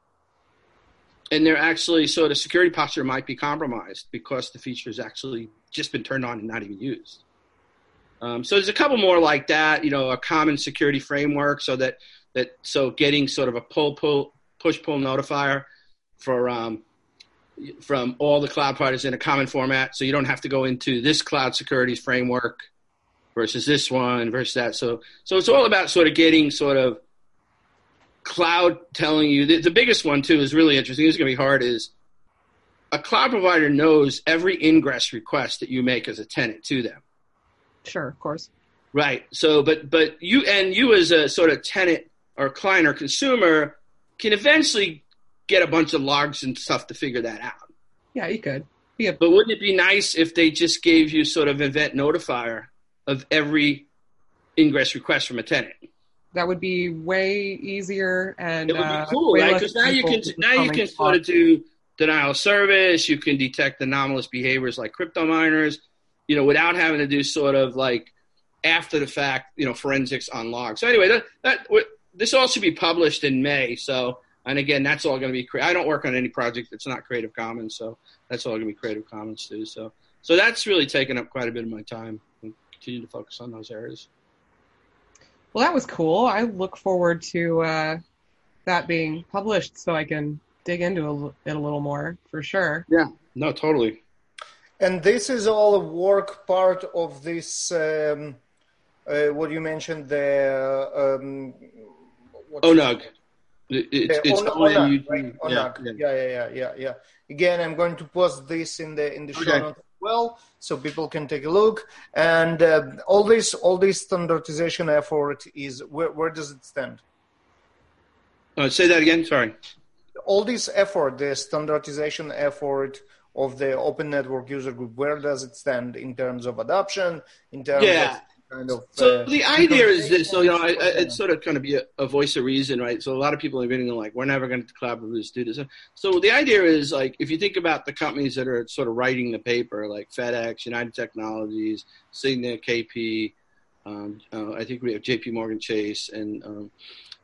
and they're actually so the security posture might be compromised because the feature has actually just been turned on and not even used. Um, so there's a couple more like that, you know, a common security framework so that that so getting sort of a pull pull push pull notifier for um, from all the cloud providers in a common format, so you don't have to go into this cloud security framework versus this one versus that. So so it's all about sort of getting sort of cloud telling you the, the biggest one too is really interesting. It's going to be hard. Is a cloud provider knows every ingress request that you make as a tenant to them. Sure, of course. Right. So, but but you and you as a sort of tenant or client or consumer can eventually get a bunch of logs and stuff to figure that out. Yeah, you could. Yeah. But wouldn't it be nice if they just gave you sort of event notifier of every ingress request from a tenant? That would be way easier and it would be uh, cool, right? Because now you can now you can sort of do denial of service. You can detect anomalous behaviors like crypto miners, you know, without having to do sort of like after the fact, you know, forensics on logs. So anyway, that, that this all should be published in May. So and again, that's all going to be. Cre- I don't work on any project that's not Creative Commons, so that's all going to be Creative Commons too. So, so that's really taken up quite a bit of my time. And continue to focus on those areas. Well, that was cool. I look forward to uh, that being published, so I can dig into it a little more for sure. Yeah. No, totally. And this is all a work part of this. Um, uh, what you mentioned the um, ONUG. It, it's, it's on, onag, right? onag. Yeah, yeah, yeah, yeah, yeah, yeah. Again, I'm going to post this in the in the show notes as well, so people can take a look. And uh, all this all this standardization effort is where where does it stand? Uh, say that again. Sorry. All this effort, the standardization effort of the Open Network User Group, where does it stand in terms of adoption? In terms yeah. of kind of. So uh, the idea is this. So you know, I, I, it's sort of kind of be a, a, voice of reason, right? So a lot of people are getting like, we're never going to collaboratively do this. So the idea is like, if you think about the companies that are sort of writing the paper, like FedEx, United Technologies, Cigna, KP. Um, uh, I think we have J.P. Morgan Chase, and um,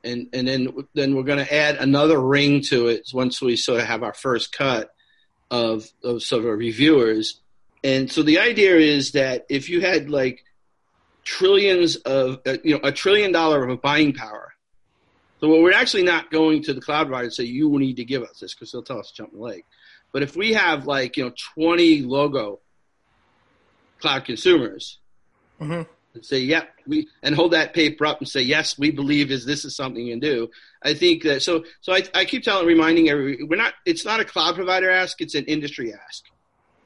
and and then then we're going to add another ring to it once we sort of have our first cut of of sort of reviewers. And so the idea is that if you had like trillions of uh, you know a trillion dollar of buying power. So we're actually not going to the cloud provider and say you need to give us this because they'll tell us to jump in the lake. But if we have like you know 20 logo cloud consumers mm-hmm. and say yep yeah, we and hold that paper up and say yes we believe is this is something you can do. I think that so so I, I keep telling reminding every we're not it's not a cloud provider ask it's an industry ask.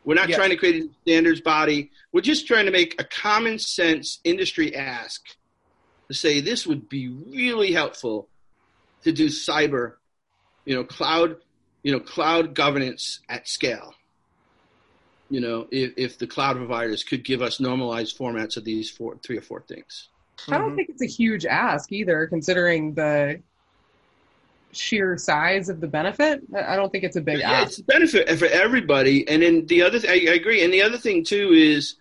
We're not yeah. trying to create a standards body. We're just trying to make a common sense industry ask to say this would be really helpful to do cyber, you know, cloud, you know, cloud governance at scale. You know, if, if the cloud providers could give us normalized formats of these four, three or four things. I don't mm-hmm. think it's a huge ask either, considering the sheer size of the benefit, I don't think it's a big yeah, ask. It's a benefit for everybody. And then the other, th- I, agree. And the other thing too is,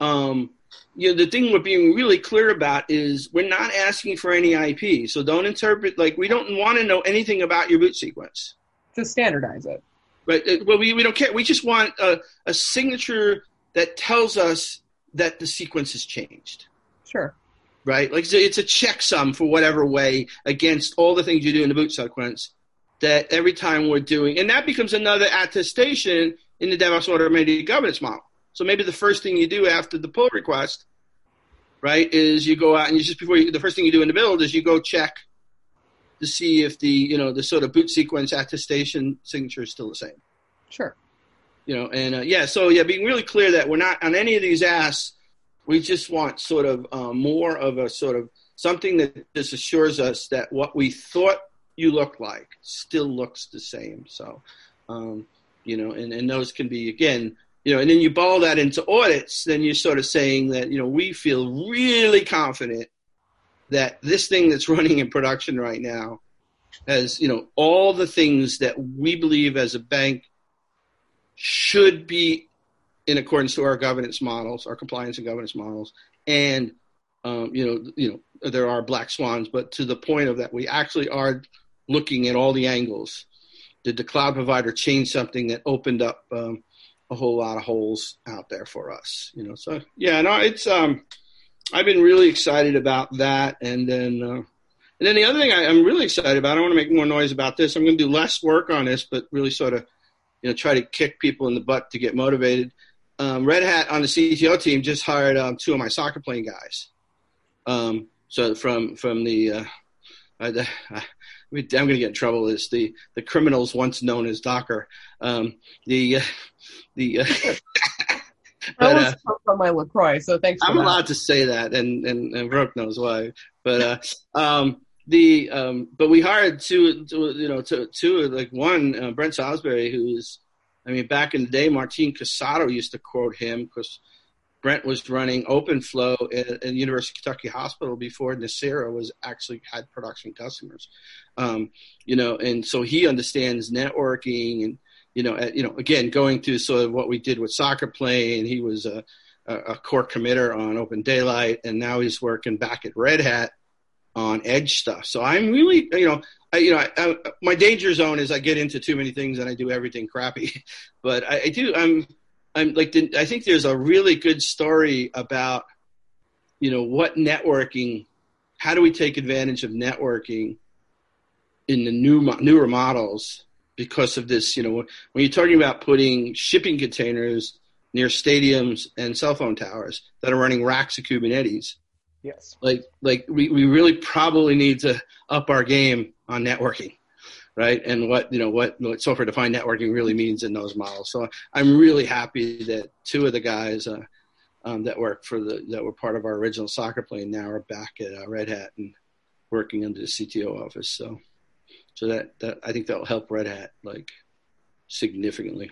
um, you know, the thing we're being really clear about is we're not asking for any IP. So don't interpret like we don't want to know anything about your boot sequence. To standardize it. Right. Uh, well, we, we don't care. We just want a, a signature that tells us that the sequence has changed. Sure right? Like it's a checksum for whatever way against all the things you do in the boot sequence. That every time we're doing, and that becomes another attestation in the DevOps automated governance model. So maybe the first thing you do after the pull request, right, is you go out and you just before you, the first thing you do in the build is you go check to see if the you know the sort of boot sequence attestation signature is still the same. Sure. you know, and uh, yeah, so yeah, being really clear that we're not on any of these asks. We just want sort of uh, more of a sort of something that just assures us that what we thought you looked like still looks the same. So, um, you know, and, and those can be again, you know, and then you ball that into audits, then you're sort of saying that, you know, we feel really confident that this thing that's running in production right now has, you know, all the things that we believe as a bank should be in accordance to our governance models, our compliance and governance models, and um, you know, you know, there are black swans, but to the point of that, we actually are looking at all the angles. Did the cloud provider change something that opened up um, a whole lot of holes out there for us? You know, so yeah, no, it's um, I've been really excited about that, and then. Uh, and then the other thing I, am really excited about, I want to make more noise about this. I'm going to do less work on this, but really sort of you know, try to kick people in the butt to get motivated. Um, Red Hat on the CTO team just hired um, two of my SocketPlane guys. Um, so from from the, uh, I, I, I'm going to get in trouble. Is the the criminals once known as Docker? Um, the uh, the. Uh, but, uh, from my Lacroix, so thanks. I'm that. allowed to say that, and and, and Brooke knows why. But uh, um, the um, but we hired two, two you know two, two like one uh, Brent Salisbury who's I mean back in the day Martin Casado used to quote him because Brent was running OpenFlow at, at University of Kentucky Hospital before Nicira was actually had production customers, um, you know, and so he understands networking and you know at, you know again going through sort of what we did with SocketPlane and he was a, a core committer on Open Daylight and now he's working back at Red Hat on edge stuff. So I'm really, you know, I, you know, I, I, my danger zone is I get into too many things and I do everything crappy. But I, I do. I'm, I'm like, I think there's a really good story about, you know, what networking. How do we take advantage of networking in the new newer models because of this? You know, when you're talking about putting shipping containers near stadiums and cell phone towers that are running racks of Kubernetes Yes. Like like we, we really probably need to up our game on networking, right? And what you know what, what software defined networking really means in those models. So I'm really happy that two of the guys uh, um, that work for the that were part of our original SocketPlane now are back at uh, Red Hat and working under the CTO office. So so that that I think that will help Red Hat like significantly.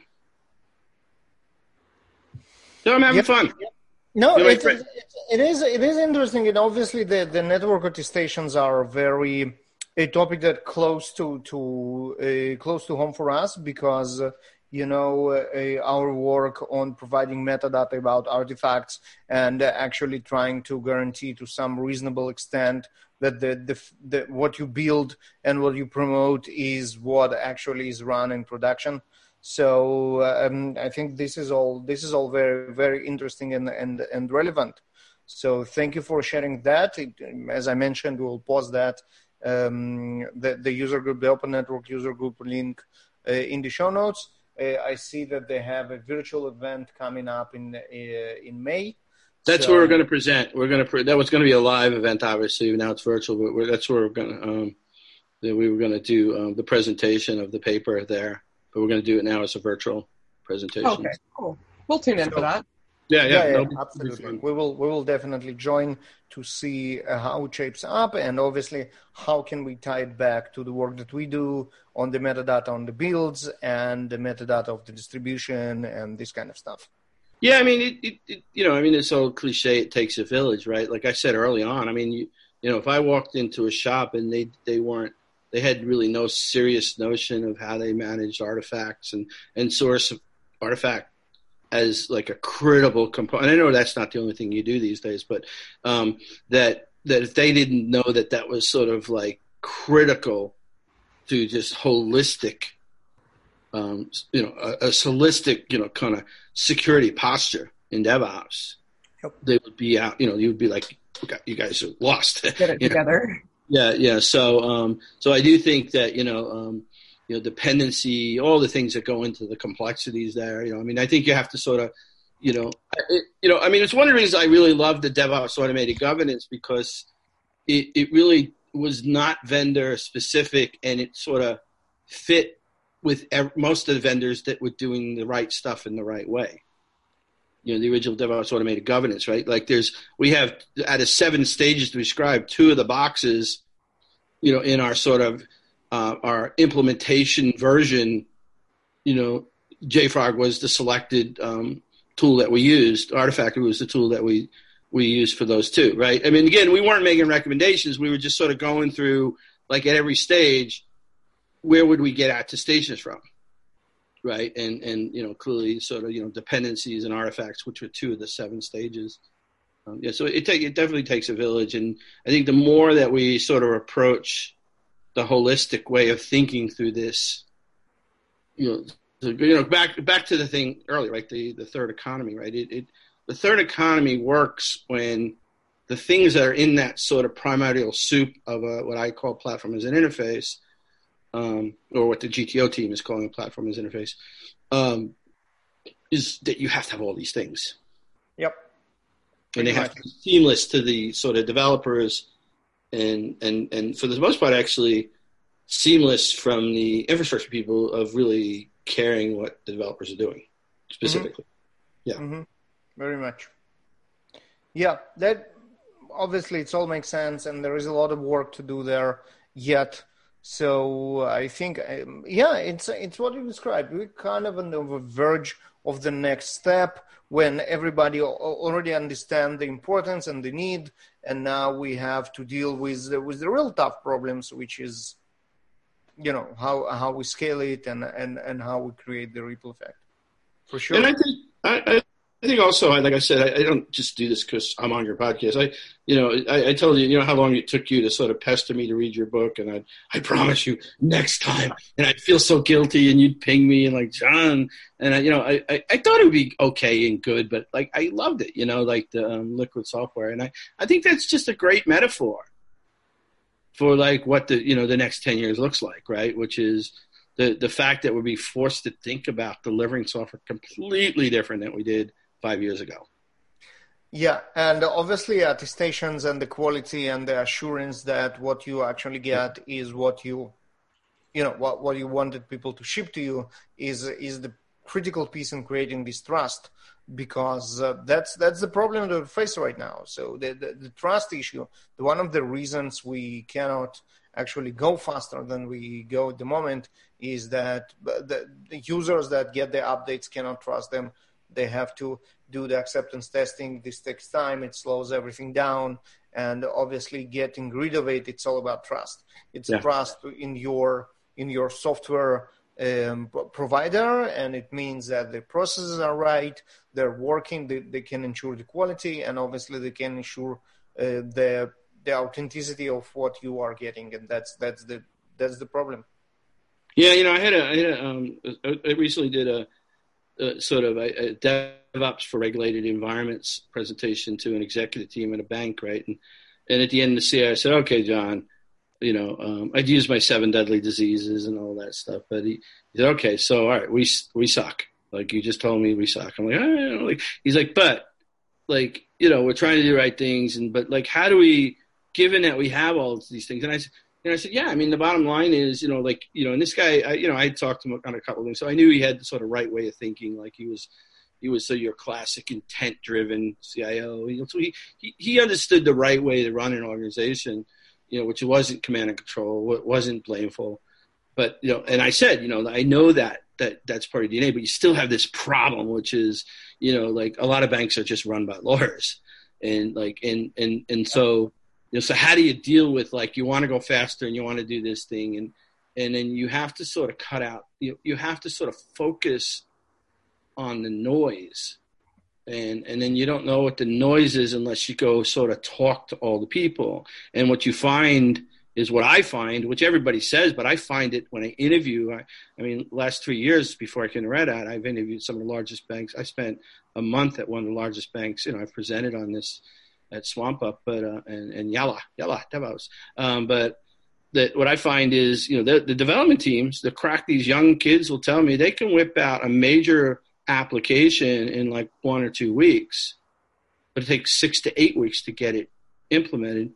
So I'm having yep. fun. Yep. No, it, it, it is it is interesting, and obviously the, the network attestations are very a topic that close to to uh, close to home for us because uh, you know uh, our work on providing metadata about artifacts and actually trying to guarantee to some reasonable extent that the, the, the what you build and what you promote is what actually is run in production so um, I think this is all this is all very very interesting and and, and relevant. So thank you for sharing that. It, as I mentioned, we'll post that um, the the user group, the Open Network user group link uh, in the show notes. Uh, I see that they have a virtual event coming up in uh, in May. That's so, where we're going to present. We're going to pre- that was going to be a live event, obviously. Now it's virtual, but that's where we're going to. Um, we were going to do um, the presentation of the paper there but we're going to do it now as a virtual presentation. Okay, cool. We'll tune in so, for that. Yeah, yeah, yeah, yeah absolutely. We will we will definitely join to see uh, how it shapes up, and obviously how can we tie it back to the work that we do on the metadata on the builds and the metadata of the distribution and this kind of stuff. Yeah, I mean, it, it, it you know, I mean, it's all cliche. It takes a village, right? Like I said early on. I mean, you, you know, if I walked into a shop and they they weren't they had really no serious notion of how they managed artifacts and, and source artifact as like a critical component. I know that's not the only thing you do these days, but um, that that if they didn't know that that was sort of like critical to just holistic, um, you know, a, a holistic, you know, kind of security posture in DevOps, yep. they would be out. You know, you would be like, okay, you guys are lost. Get it together. Know? Yeah, yeah. So, um, so I do think that you know, um, you know, dependency, all the things that go into the complexities there. You know, I mean, I think you have to sort of, you know, it, you know, I mean, it's one of the reasons I really love the DevOps automated governance because it, it really was not vendor specific and it sort of fit with most of the vendors that were doing the right stuff in the right way. You know, the original DevOps automated governance, right? Like there's, we have out of seven stages to describe, two of the boxes, you know, in our sort of, uh, our implementation version, you know, JFrog was the selected um, tool that we used. Artifactory was the tool that we we used for those two, right? I mean, again, we weren't making recommendations. We were just sort of going through, like at every stage, where would we get attestations from, right? And and you know, clearly, sort of you know, dependencies and artifacts, which were two of the seven stages. Um, yeah, so it take, it definitely takes a village, and I think the more that we sort of approach the holistic way of thinking through this, you know, you know, back back to the thing earlier, right? The the third economy, right? It, it the third economy works when the things that are in that sort of primordial soup of a, what I call platform as an interface, um, or what the CTO team is calling a platform as interface, um, is that you have to have all these things. Yep. And they have to be seamless to the sort of developers, and and and for the most part, actually seamless from the infrastructure people of really caring what the developers are doing specifically. Mm-hmm. Yeah. Mm-hmm. Very much. Yeah, that obviously it all makes sense, and there is a lot of work to do there yet. So I think, um, yeah, it's it's what you described. We're kind of on the verge of the next step when everybody already understand the importance and the need, and now we have to deal with the, with the real tough problems, which is you know how how we scale it and and and how we create the ripple effect for sure and i think i, I think also like i said I, I don't just do this because i'm on your podcast. I you know I, I, told you you know how long it took you to sort of pester me to read your book and i i promise you next time and i'd feel so guilty and you'd ping me and like john and I, you know I, I, I thought it would be okay and good but like i loved it you know like the um, liquid software and i i think that's just a great metaphor for like what the you know the next 10 years looks like right? Which is the the fact that we'll be forced to think about delivering software completely different than we did five years ago yeah and obviously attestations and the quality and the assurance that what you actually get is what you you know what, what you wanted people to ship to you is is the critical piece in creating this trust because uh, that's that's the problem that we face right now. So the, the, the trust issue, one of the reasons we cannot actually go faster than we go at the moment is that the, the users that get the updates cannot trust them. They have to do the acceptance testing. This takes time. It slows everything down. And obviously, getting rid of it, it's all about trust. It's yeah. trust in your in your software um, provider, and it means that the processes are right, they're working, they, they can ensure the quality, and obviously they can ensure uh, the the authenticity of what you are getting, and that's that's the that's the problem. Yeah, you know, I had a, I, had a, um, I recently did a, a sort of a, a, DevOps for regulated environments presentation to an executive team at a bank, right? And and at the end of the CI, I said, "Okay, John, you know, um, I'd use my seven deadly diseases and all that stuff. But he, he said, okay, so all right, we we suck. Like you just told me we suck. I'm like, like he's like, but like you know, we're trying to do right things, and but like, how do we, given that we have all these things? And I said. And I said, yeah, I mean, the bottom line is, you know, like, you know, and this guy, I, you know, I talked to him on a couple of things. So I knew he had the sort of right way of thinking. Like he was, he was so your classic intent driven CIO. So he, he, he understood the right way to run an organization you know, which wasn't command and control, it wasn't blameful. But you know, and I said, you know, I know that that that's part of DNA, but you still have this problem, which is, you know, like a lot of banks are just run by lawyers, and like, and and and so, you know, so how do you deal with like you want to go faster and you want to do this thing, and and then you have to sort of cut out, you you have to sort of focus on the noise. And and then you don't know what the noise is unless you go sort of talk to all the people. And what you find is what i find which everybody says but i find it when i interview i, I mean last three years before i came to red hat i've interviewed some of the largest banks. I spent a month at one of the largest banks you know i presented on this at SwampUp but uh, and, and yalla yalla devos um, but that what I find is, you know, the, the development teams, the crack these young kids will tell me they can whip out a major application in like one or two weeks, but it takes six to eight weeks to get it implemented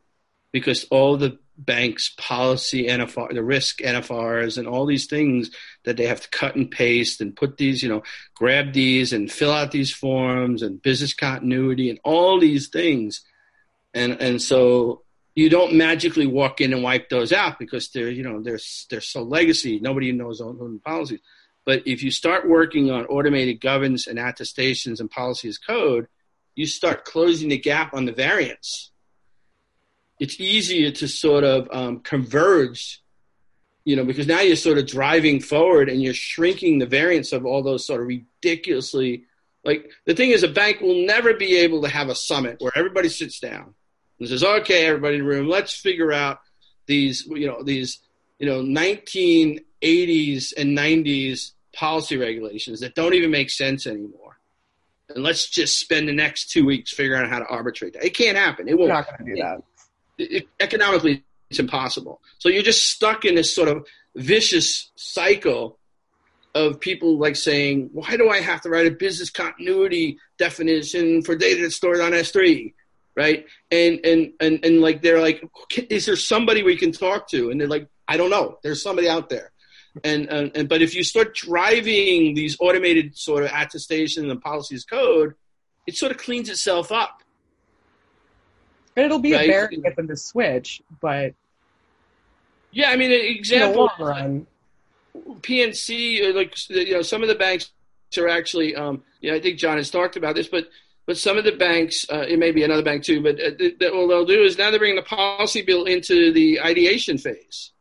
because all the banks policy NFR, the risk NFRs, and all these things that they have to cut and paste and put these, you know, grab these and fill out these forms and business continuity and all these things, and and so you don't magically walk in and wipe those out because they're you know they're they're so legacy. Nobody knows the policies. But if you start working on automated governance and attestations and policies code, you start closing the gap on the variance it's easier to sort of um, converge, you know, because now you're sort of driving forward and you're shrinking the variance of all those sort of ridiculously. Like the thing is, a bank will never be able to have a summit where everybody sits down and says, "Okay, everybody in the room, let's figure out these, you know, these, you know, 1980s and 90s policy regulations that don't even make sense anymore." and let's just spend the next two weeks figuring out how to arbitrate that. It can't happen. It won't. You're not going to do that it, economically it's impossible. So you're just stuck in this sort of vicious cycle of people like saying, why do I have to write a business continuity definition for data that's stored on S3? Right. And, and, and, and like, they're like, is there somebody we can talk to? And they're like, I don't know. There's somebody out there. And, and, and but if you start driving these automated sort of attestation and policies code, it sort of cleans itself up and it'll be right? a bear to get them to switch, but yeah, I mean, example run, PNC, uh, like you know, some of the banks are actually, um, yeah, I think John has talked about this, but but some of the banks, uh, it may be another bank too, but uh, th- th- what they'll do is now they're bringing the policy bill into the ideation phase,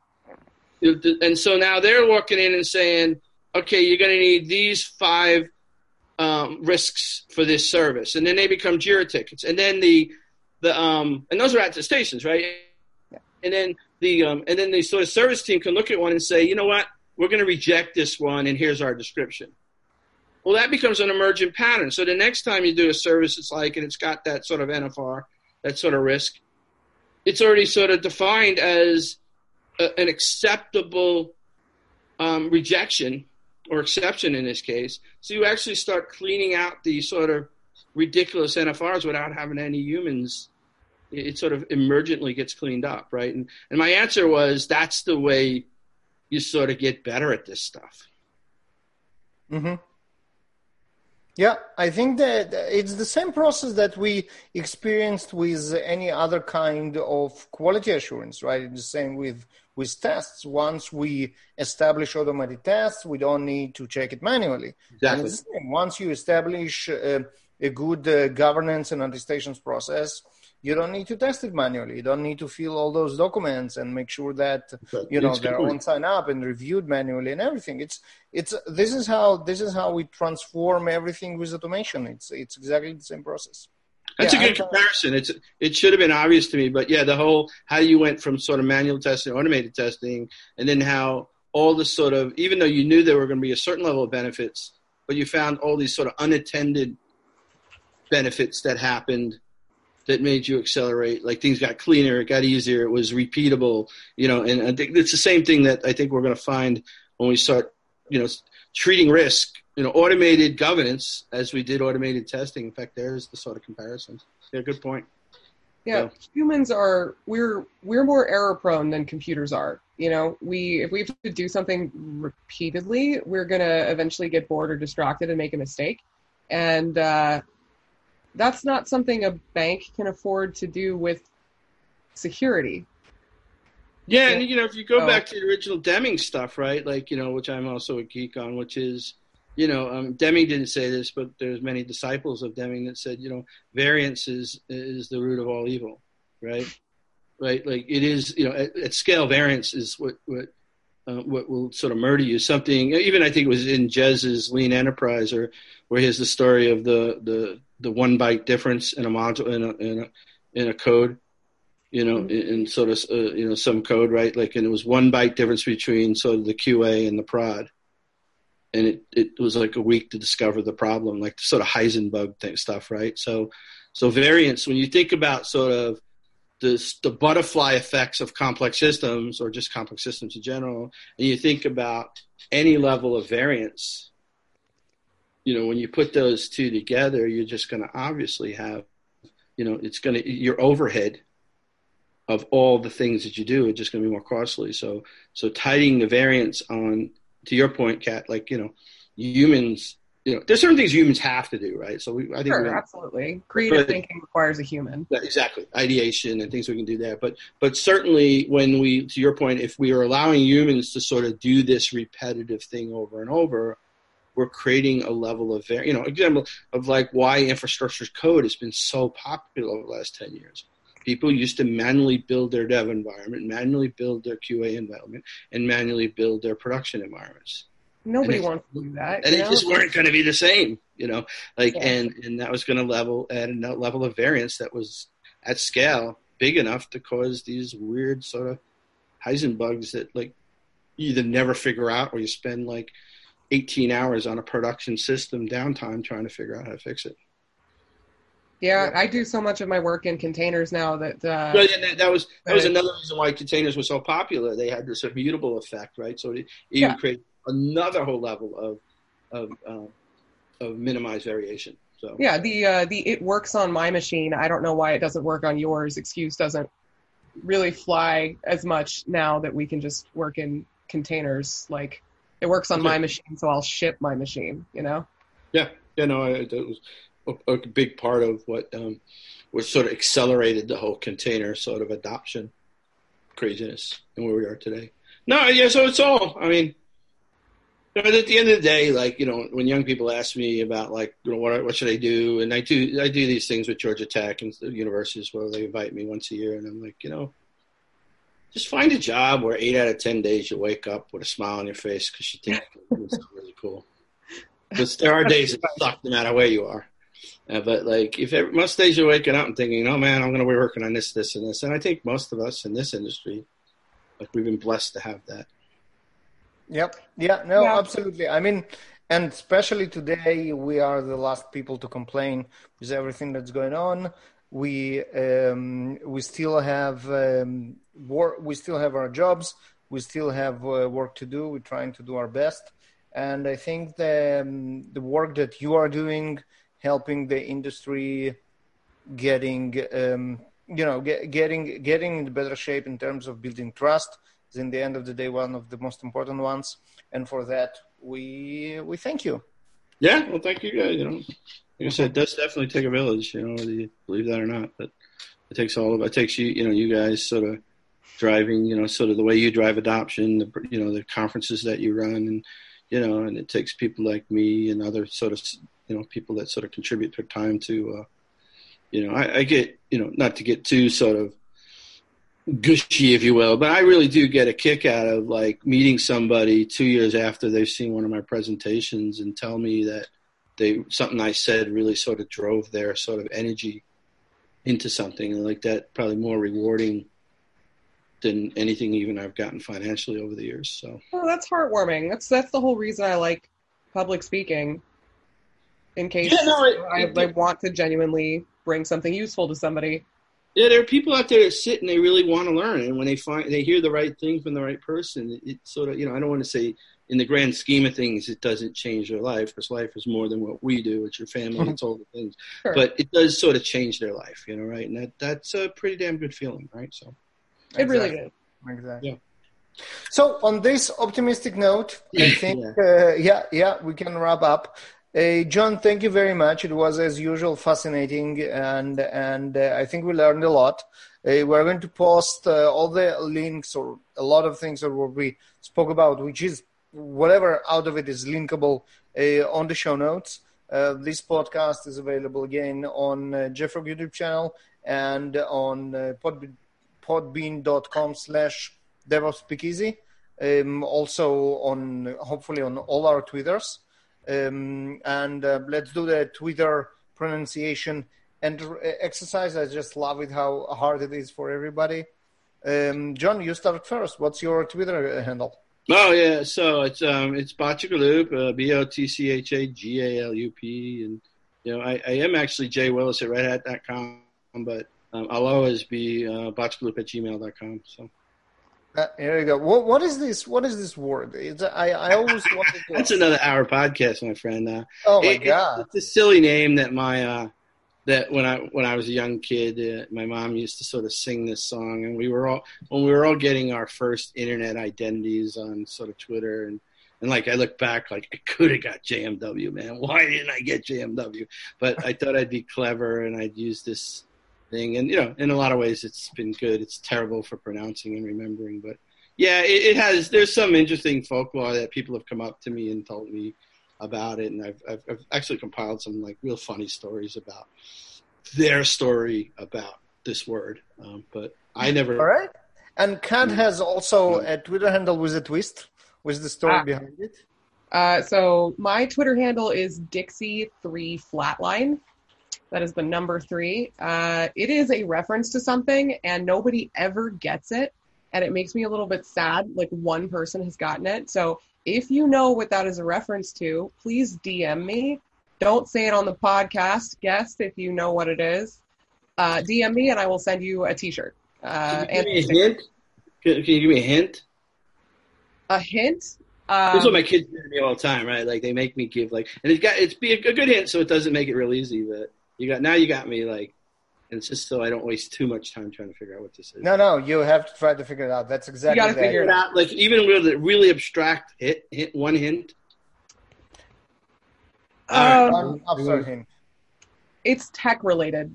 and so now they're walking in and saying, okay, you're going to need these five um, risks for this service, and then they become Jira tickets, and then the the um, and those are attestations, right? Yeah. And then the um, and then the sort of service team can look at one and say, you know what, we're going to reject this one, and here's our description. Well, that becomes an emergent pattern. So the next time you do a service, it's like, and it's got that sort of NFR, that sort of risk, it's already sort of defined as a, an acceptable um, rejection or exception in this case. So you actually start cleaning out the sort of ridiculous NFRs without having any humans. It sort of emergently gets cleaned up, right? And, and my answer was that's the way you sort of get better at this stuff. Mm-hmm. Yeah, I think that it's the same process that we experienced with any other kind of quality assurance, right? It's the same with with tests. Once we establish automated tests, we don't need to check it manually. Exactly. Once you establish uh, a good uh, governance and attestations process, you don't need to test it manually. You don't need to fill all those documents and make sure that you know they're on sign up and reviewed manually and everything. It's it's this is how this is how we transform everything with automation. It's it's exactly the same process. That's yeah, a good comparison. It's it should have been obvious to me, but yeah, the whole how you went from sort of manual testing, automated testing, and then how all the sort of even though you knew there were going to be a certain level of benefits, but you found all these sort of unattended benefits that happened that made you accelerate. Like things got cleaner, it got easier, it was repeatable, you know. And I think it's the same thing that I think we're going to find when we start, you know, treating risk, you know, automated governance as we did automated testing. In fact, there's the sort of comparisons. Yeah, good point. Yeah, so. humans are we're we're more error prone than computers are. You know, we if we have to do something repeatedly, we're gonna eventually get bored or distracted and make a mistake. And uh, that's not something a bank can afford to do with security. Yeah, and you know, if you go oh. back to the original Deming stuff, right? Like, you know, which I'm also a geek on, which is, you know, um, Deming didn't say this, but there's many disciples of Deming that said, you know, variance is is the root of all evil, right? Right, like it is, you know, at, at scale, variance is what what uh, what will sort of murder you. Something, even I think it was in Jez's Lean Enterprise, or where he has the story of the the the one byte difference in a module in a in a, in a code, you know, mm-hmm. in, in, sort of uh, you know some code, right? Like, and it was one byte difference between sort of the QA and the prod, and it it was like a week to discover the problem, like sort of Heisenberg thing stuff, right? So, so variance when you think about sort of the, the butterfly effects of complex systems or just complex systems in general, and you think about any level of variance, you know, when you put those two together, you're just going to obviously have, you know, it's going to, your overhead of all the things that you do, it's just going to be more costly. So, so tightening the variance on, to your point, Kat, like, you know, humans, you know, there's certain things humans have to do, right? So we, I think, sure, absolutely. Creative but, thinking requires a human. Exactly. Ideation and things we can do there. But, but certainly when we, to your point, if we are allowing humans to sort of do this repetitive thing over and over, we're creating a level of, you know, example of like why infrastructure code has been so popular over the last 10 years People used to manually build their dev environment, manually build their QA environment, and manually build their production environments. Nobody wants to do that. And they just weren't going to be the same, you know. Like, yeah. and and that was going to level at a level of variance that was at scale big enough to cause these weird sort of Heisenbugs that like you either never figure out or you spend like 18 hours on a production system downtime trying to figure out how to fix it. Yeah, I do so much of my work in containers now that. Uh, well, yeah, that, that, was that was another reason why containers were so popular. They had this immutable effect, right? So it even yeah. create another whole level of of uh, of minimized variation. So yeah, the uh, the it works on my machine. I don't know why it doesn't work on yours. Excuse doesn't really fly as much now that we can just work in containers. Like it works on okay. my machine, so I'll ship my machine. You know. Yeah. Yeah. know, it was a, a big part of what um, what sort of accelerated the whole container sort of adoption craziness and where we are today. No, yeah, so it's all. I mean, at the end of the day, like you know, when young people ask me about like you know what what should I do, and I do I do these things with Georgia Tech and the universities where they invite me once a year, and I'm like, you know, just find a job where eight out of ten days you wake up with a smile on your face because you think it's really cool. Because there are days that suck no matter where you are. Uh, but like, if every, most days you're waking up and thinking, "Oh man, I'm going to be working on this, this, and this," and I think most of us in this industry, like, we've been blessed to have that. Yep. Yeah. No. Yeah. Absolutely. I mean, and especially today, we are the last people to complain with everything that's going on. We um, we still have um, work. We still have our jobs. We still have uh, work to do. We're trying to do our best, and I think the um, the work that you are doing helping the industry getting um, you know get, getting getting in better shape in terms of building trust is in the end of the day one of the most important ones. And for that we we thank you. Yeah well thank you guys you know. Like i said it does definitely take a village you know whether you believe that or not but it takes all of it takes you you know you guys sort of driving you know sort of the way you drive adoption the you know the conferences that you run and you know and it takes people like me and other sort of you know people that sort of contribute their time to uh, you know I, I, get you know not to get too sort of gushy if you will but i really do get a kick out of like meeting somebody two years after they've seen one of my presentations and tell me that they something i said really sort of drove their sort of energy into something and like that probably more rewarding than anything even i've gotten financially over the years so oh that's heartwarming that's that's the whole reason i like public speaking in case yeah, no, it, I, it, I want to genuinely bring something useful to somebody. Yeah, there are people out there that sit and they really want to learn, and when they find they hear the right thing from the right person, it, sort of you know I don't want to say in the grand scheme of things it doesn't change their life because life is more than what we do. It's your family, it's all the things, sure. but it does sort of change their life, you know, right? And that that's a pretty damn good feeling, right? So it exactly. really is. Exactly. Yeah. So on this optimistic note, I think yeah. Uh, yeah, yeah, we can wrap up. John, thank you very much. It was, as usual, fascinating, and and uh, I think we learned a lot. Uh, we're going to post uh, all the links or a lot of things that we spoke about, which is whatever out of it is linkable uh, on the show notes. Uh, this podcast is available again on uh, JFrog YouTube channel and on uh, podbean, podbean.com slash DevOps Speakeasy. Um, also on hopefully on all our Twitters. Um, and uh, let's do the Twitter pronunciation and exercise. I just love it how hard it is for everybody. Um, John, you start first. What's your Twitter handle? Oh yeah, so it's um it's Botchagalupe, uh, B O T C H A G A L U P, and you know I, I am actually Jay Willis at RedHat.com, but um, I'll always be uh, at gmail.com. So uh, here we go. What what is this? What is this word? It's, I I always wanted. To... That's another hour podcast, my friend. Uh, oh my it, god! It, it's a silly name that my uh, that when I when I was a young kid, uh, my mom used to sort of sing this song, and we were all when we were all getting our first internet identities on sort of Twitter and. And like I look back, like I could have got JMW, man. Why didn't I get JMW? But I thought I'd be clever and I'd use this thing. And you know, in a lot of ways, it's been good. It's terrible for pronouncing and remembering, but yeah, it, it has. There's some interesting folklore that people have come up to me and told me about it, and I've, I've, I've actually compiled some like real funny stories about their story about this word. Um, but I never. All right. And Kat has also a Twitter handle with a twist. with the story ah. behind it? Uh, so my Twitter handle is Dixie3 Flatline. That is the number three. Uh, it is a reference to something, and nobody ever gets it. And it makes me a little bit sad. Like one person has gotten it. So if you know what that is a reference to, please DM me. Don't say it on the podcast. Guess if you know what it is. Uh, DM me and I will send you a T-shirt. Uh, can you give me a hint? Can, can, you give me a hint? A hint? Um, this is what my kids do to me all the time, right? Like they make me give like, and it's got it's be a, a good hint, so it doesn't make it real easy. But you got now you got me like and it's just so I don't waste too much time trying to figure out what this is. No, no, you have to try to figure it out. That's exactly. You got to figure it out. Like even with a really abstract hit, hit one hint. Um, right. hint. It's tech related.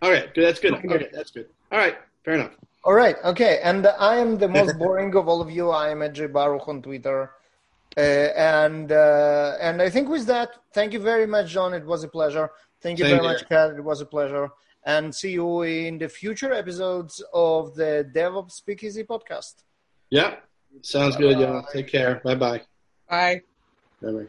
All right, good. That's good. Okay, that's good. All right, fair enough. All right, okay. And I am the most boring of all of you. I am at J Baruch on Twitter. Uh, and uh, and I think with that, thank you very much, John. It was a pleasure. Thank you Same very here. much, Kat. It was a pleasure and see you in the future episodes of the DevOps Speakeasy podcast. Yeah, sounds good, y'all. Take care. Bye-bye. Bye. Bye-bye.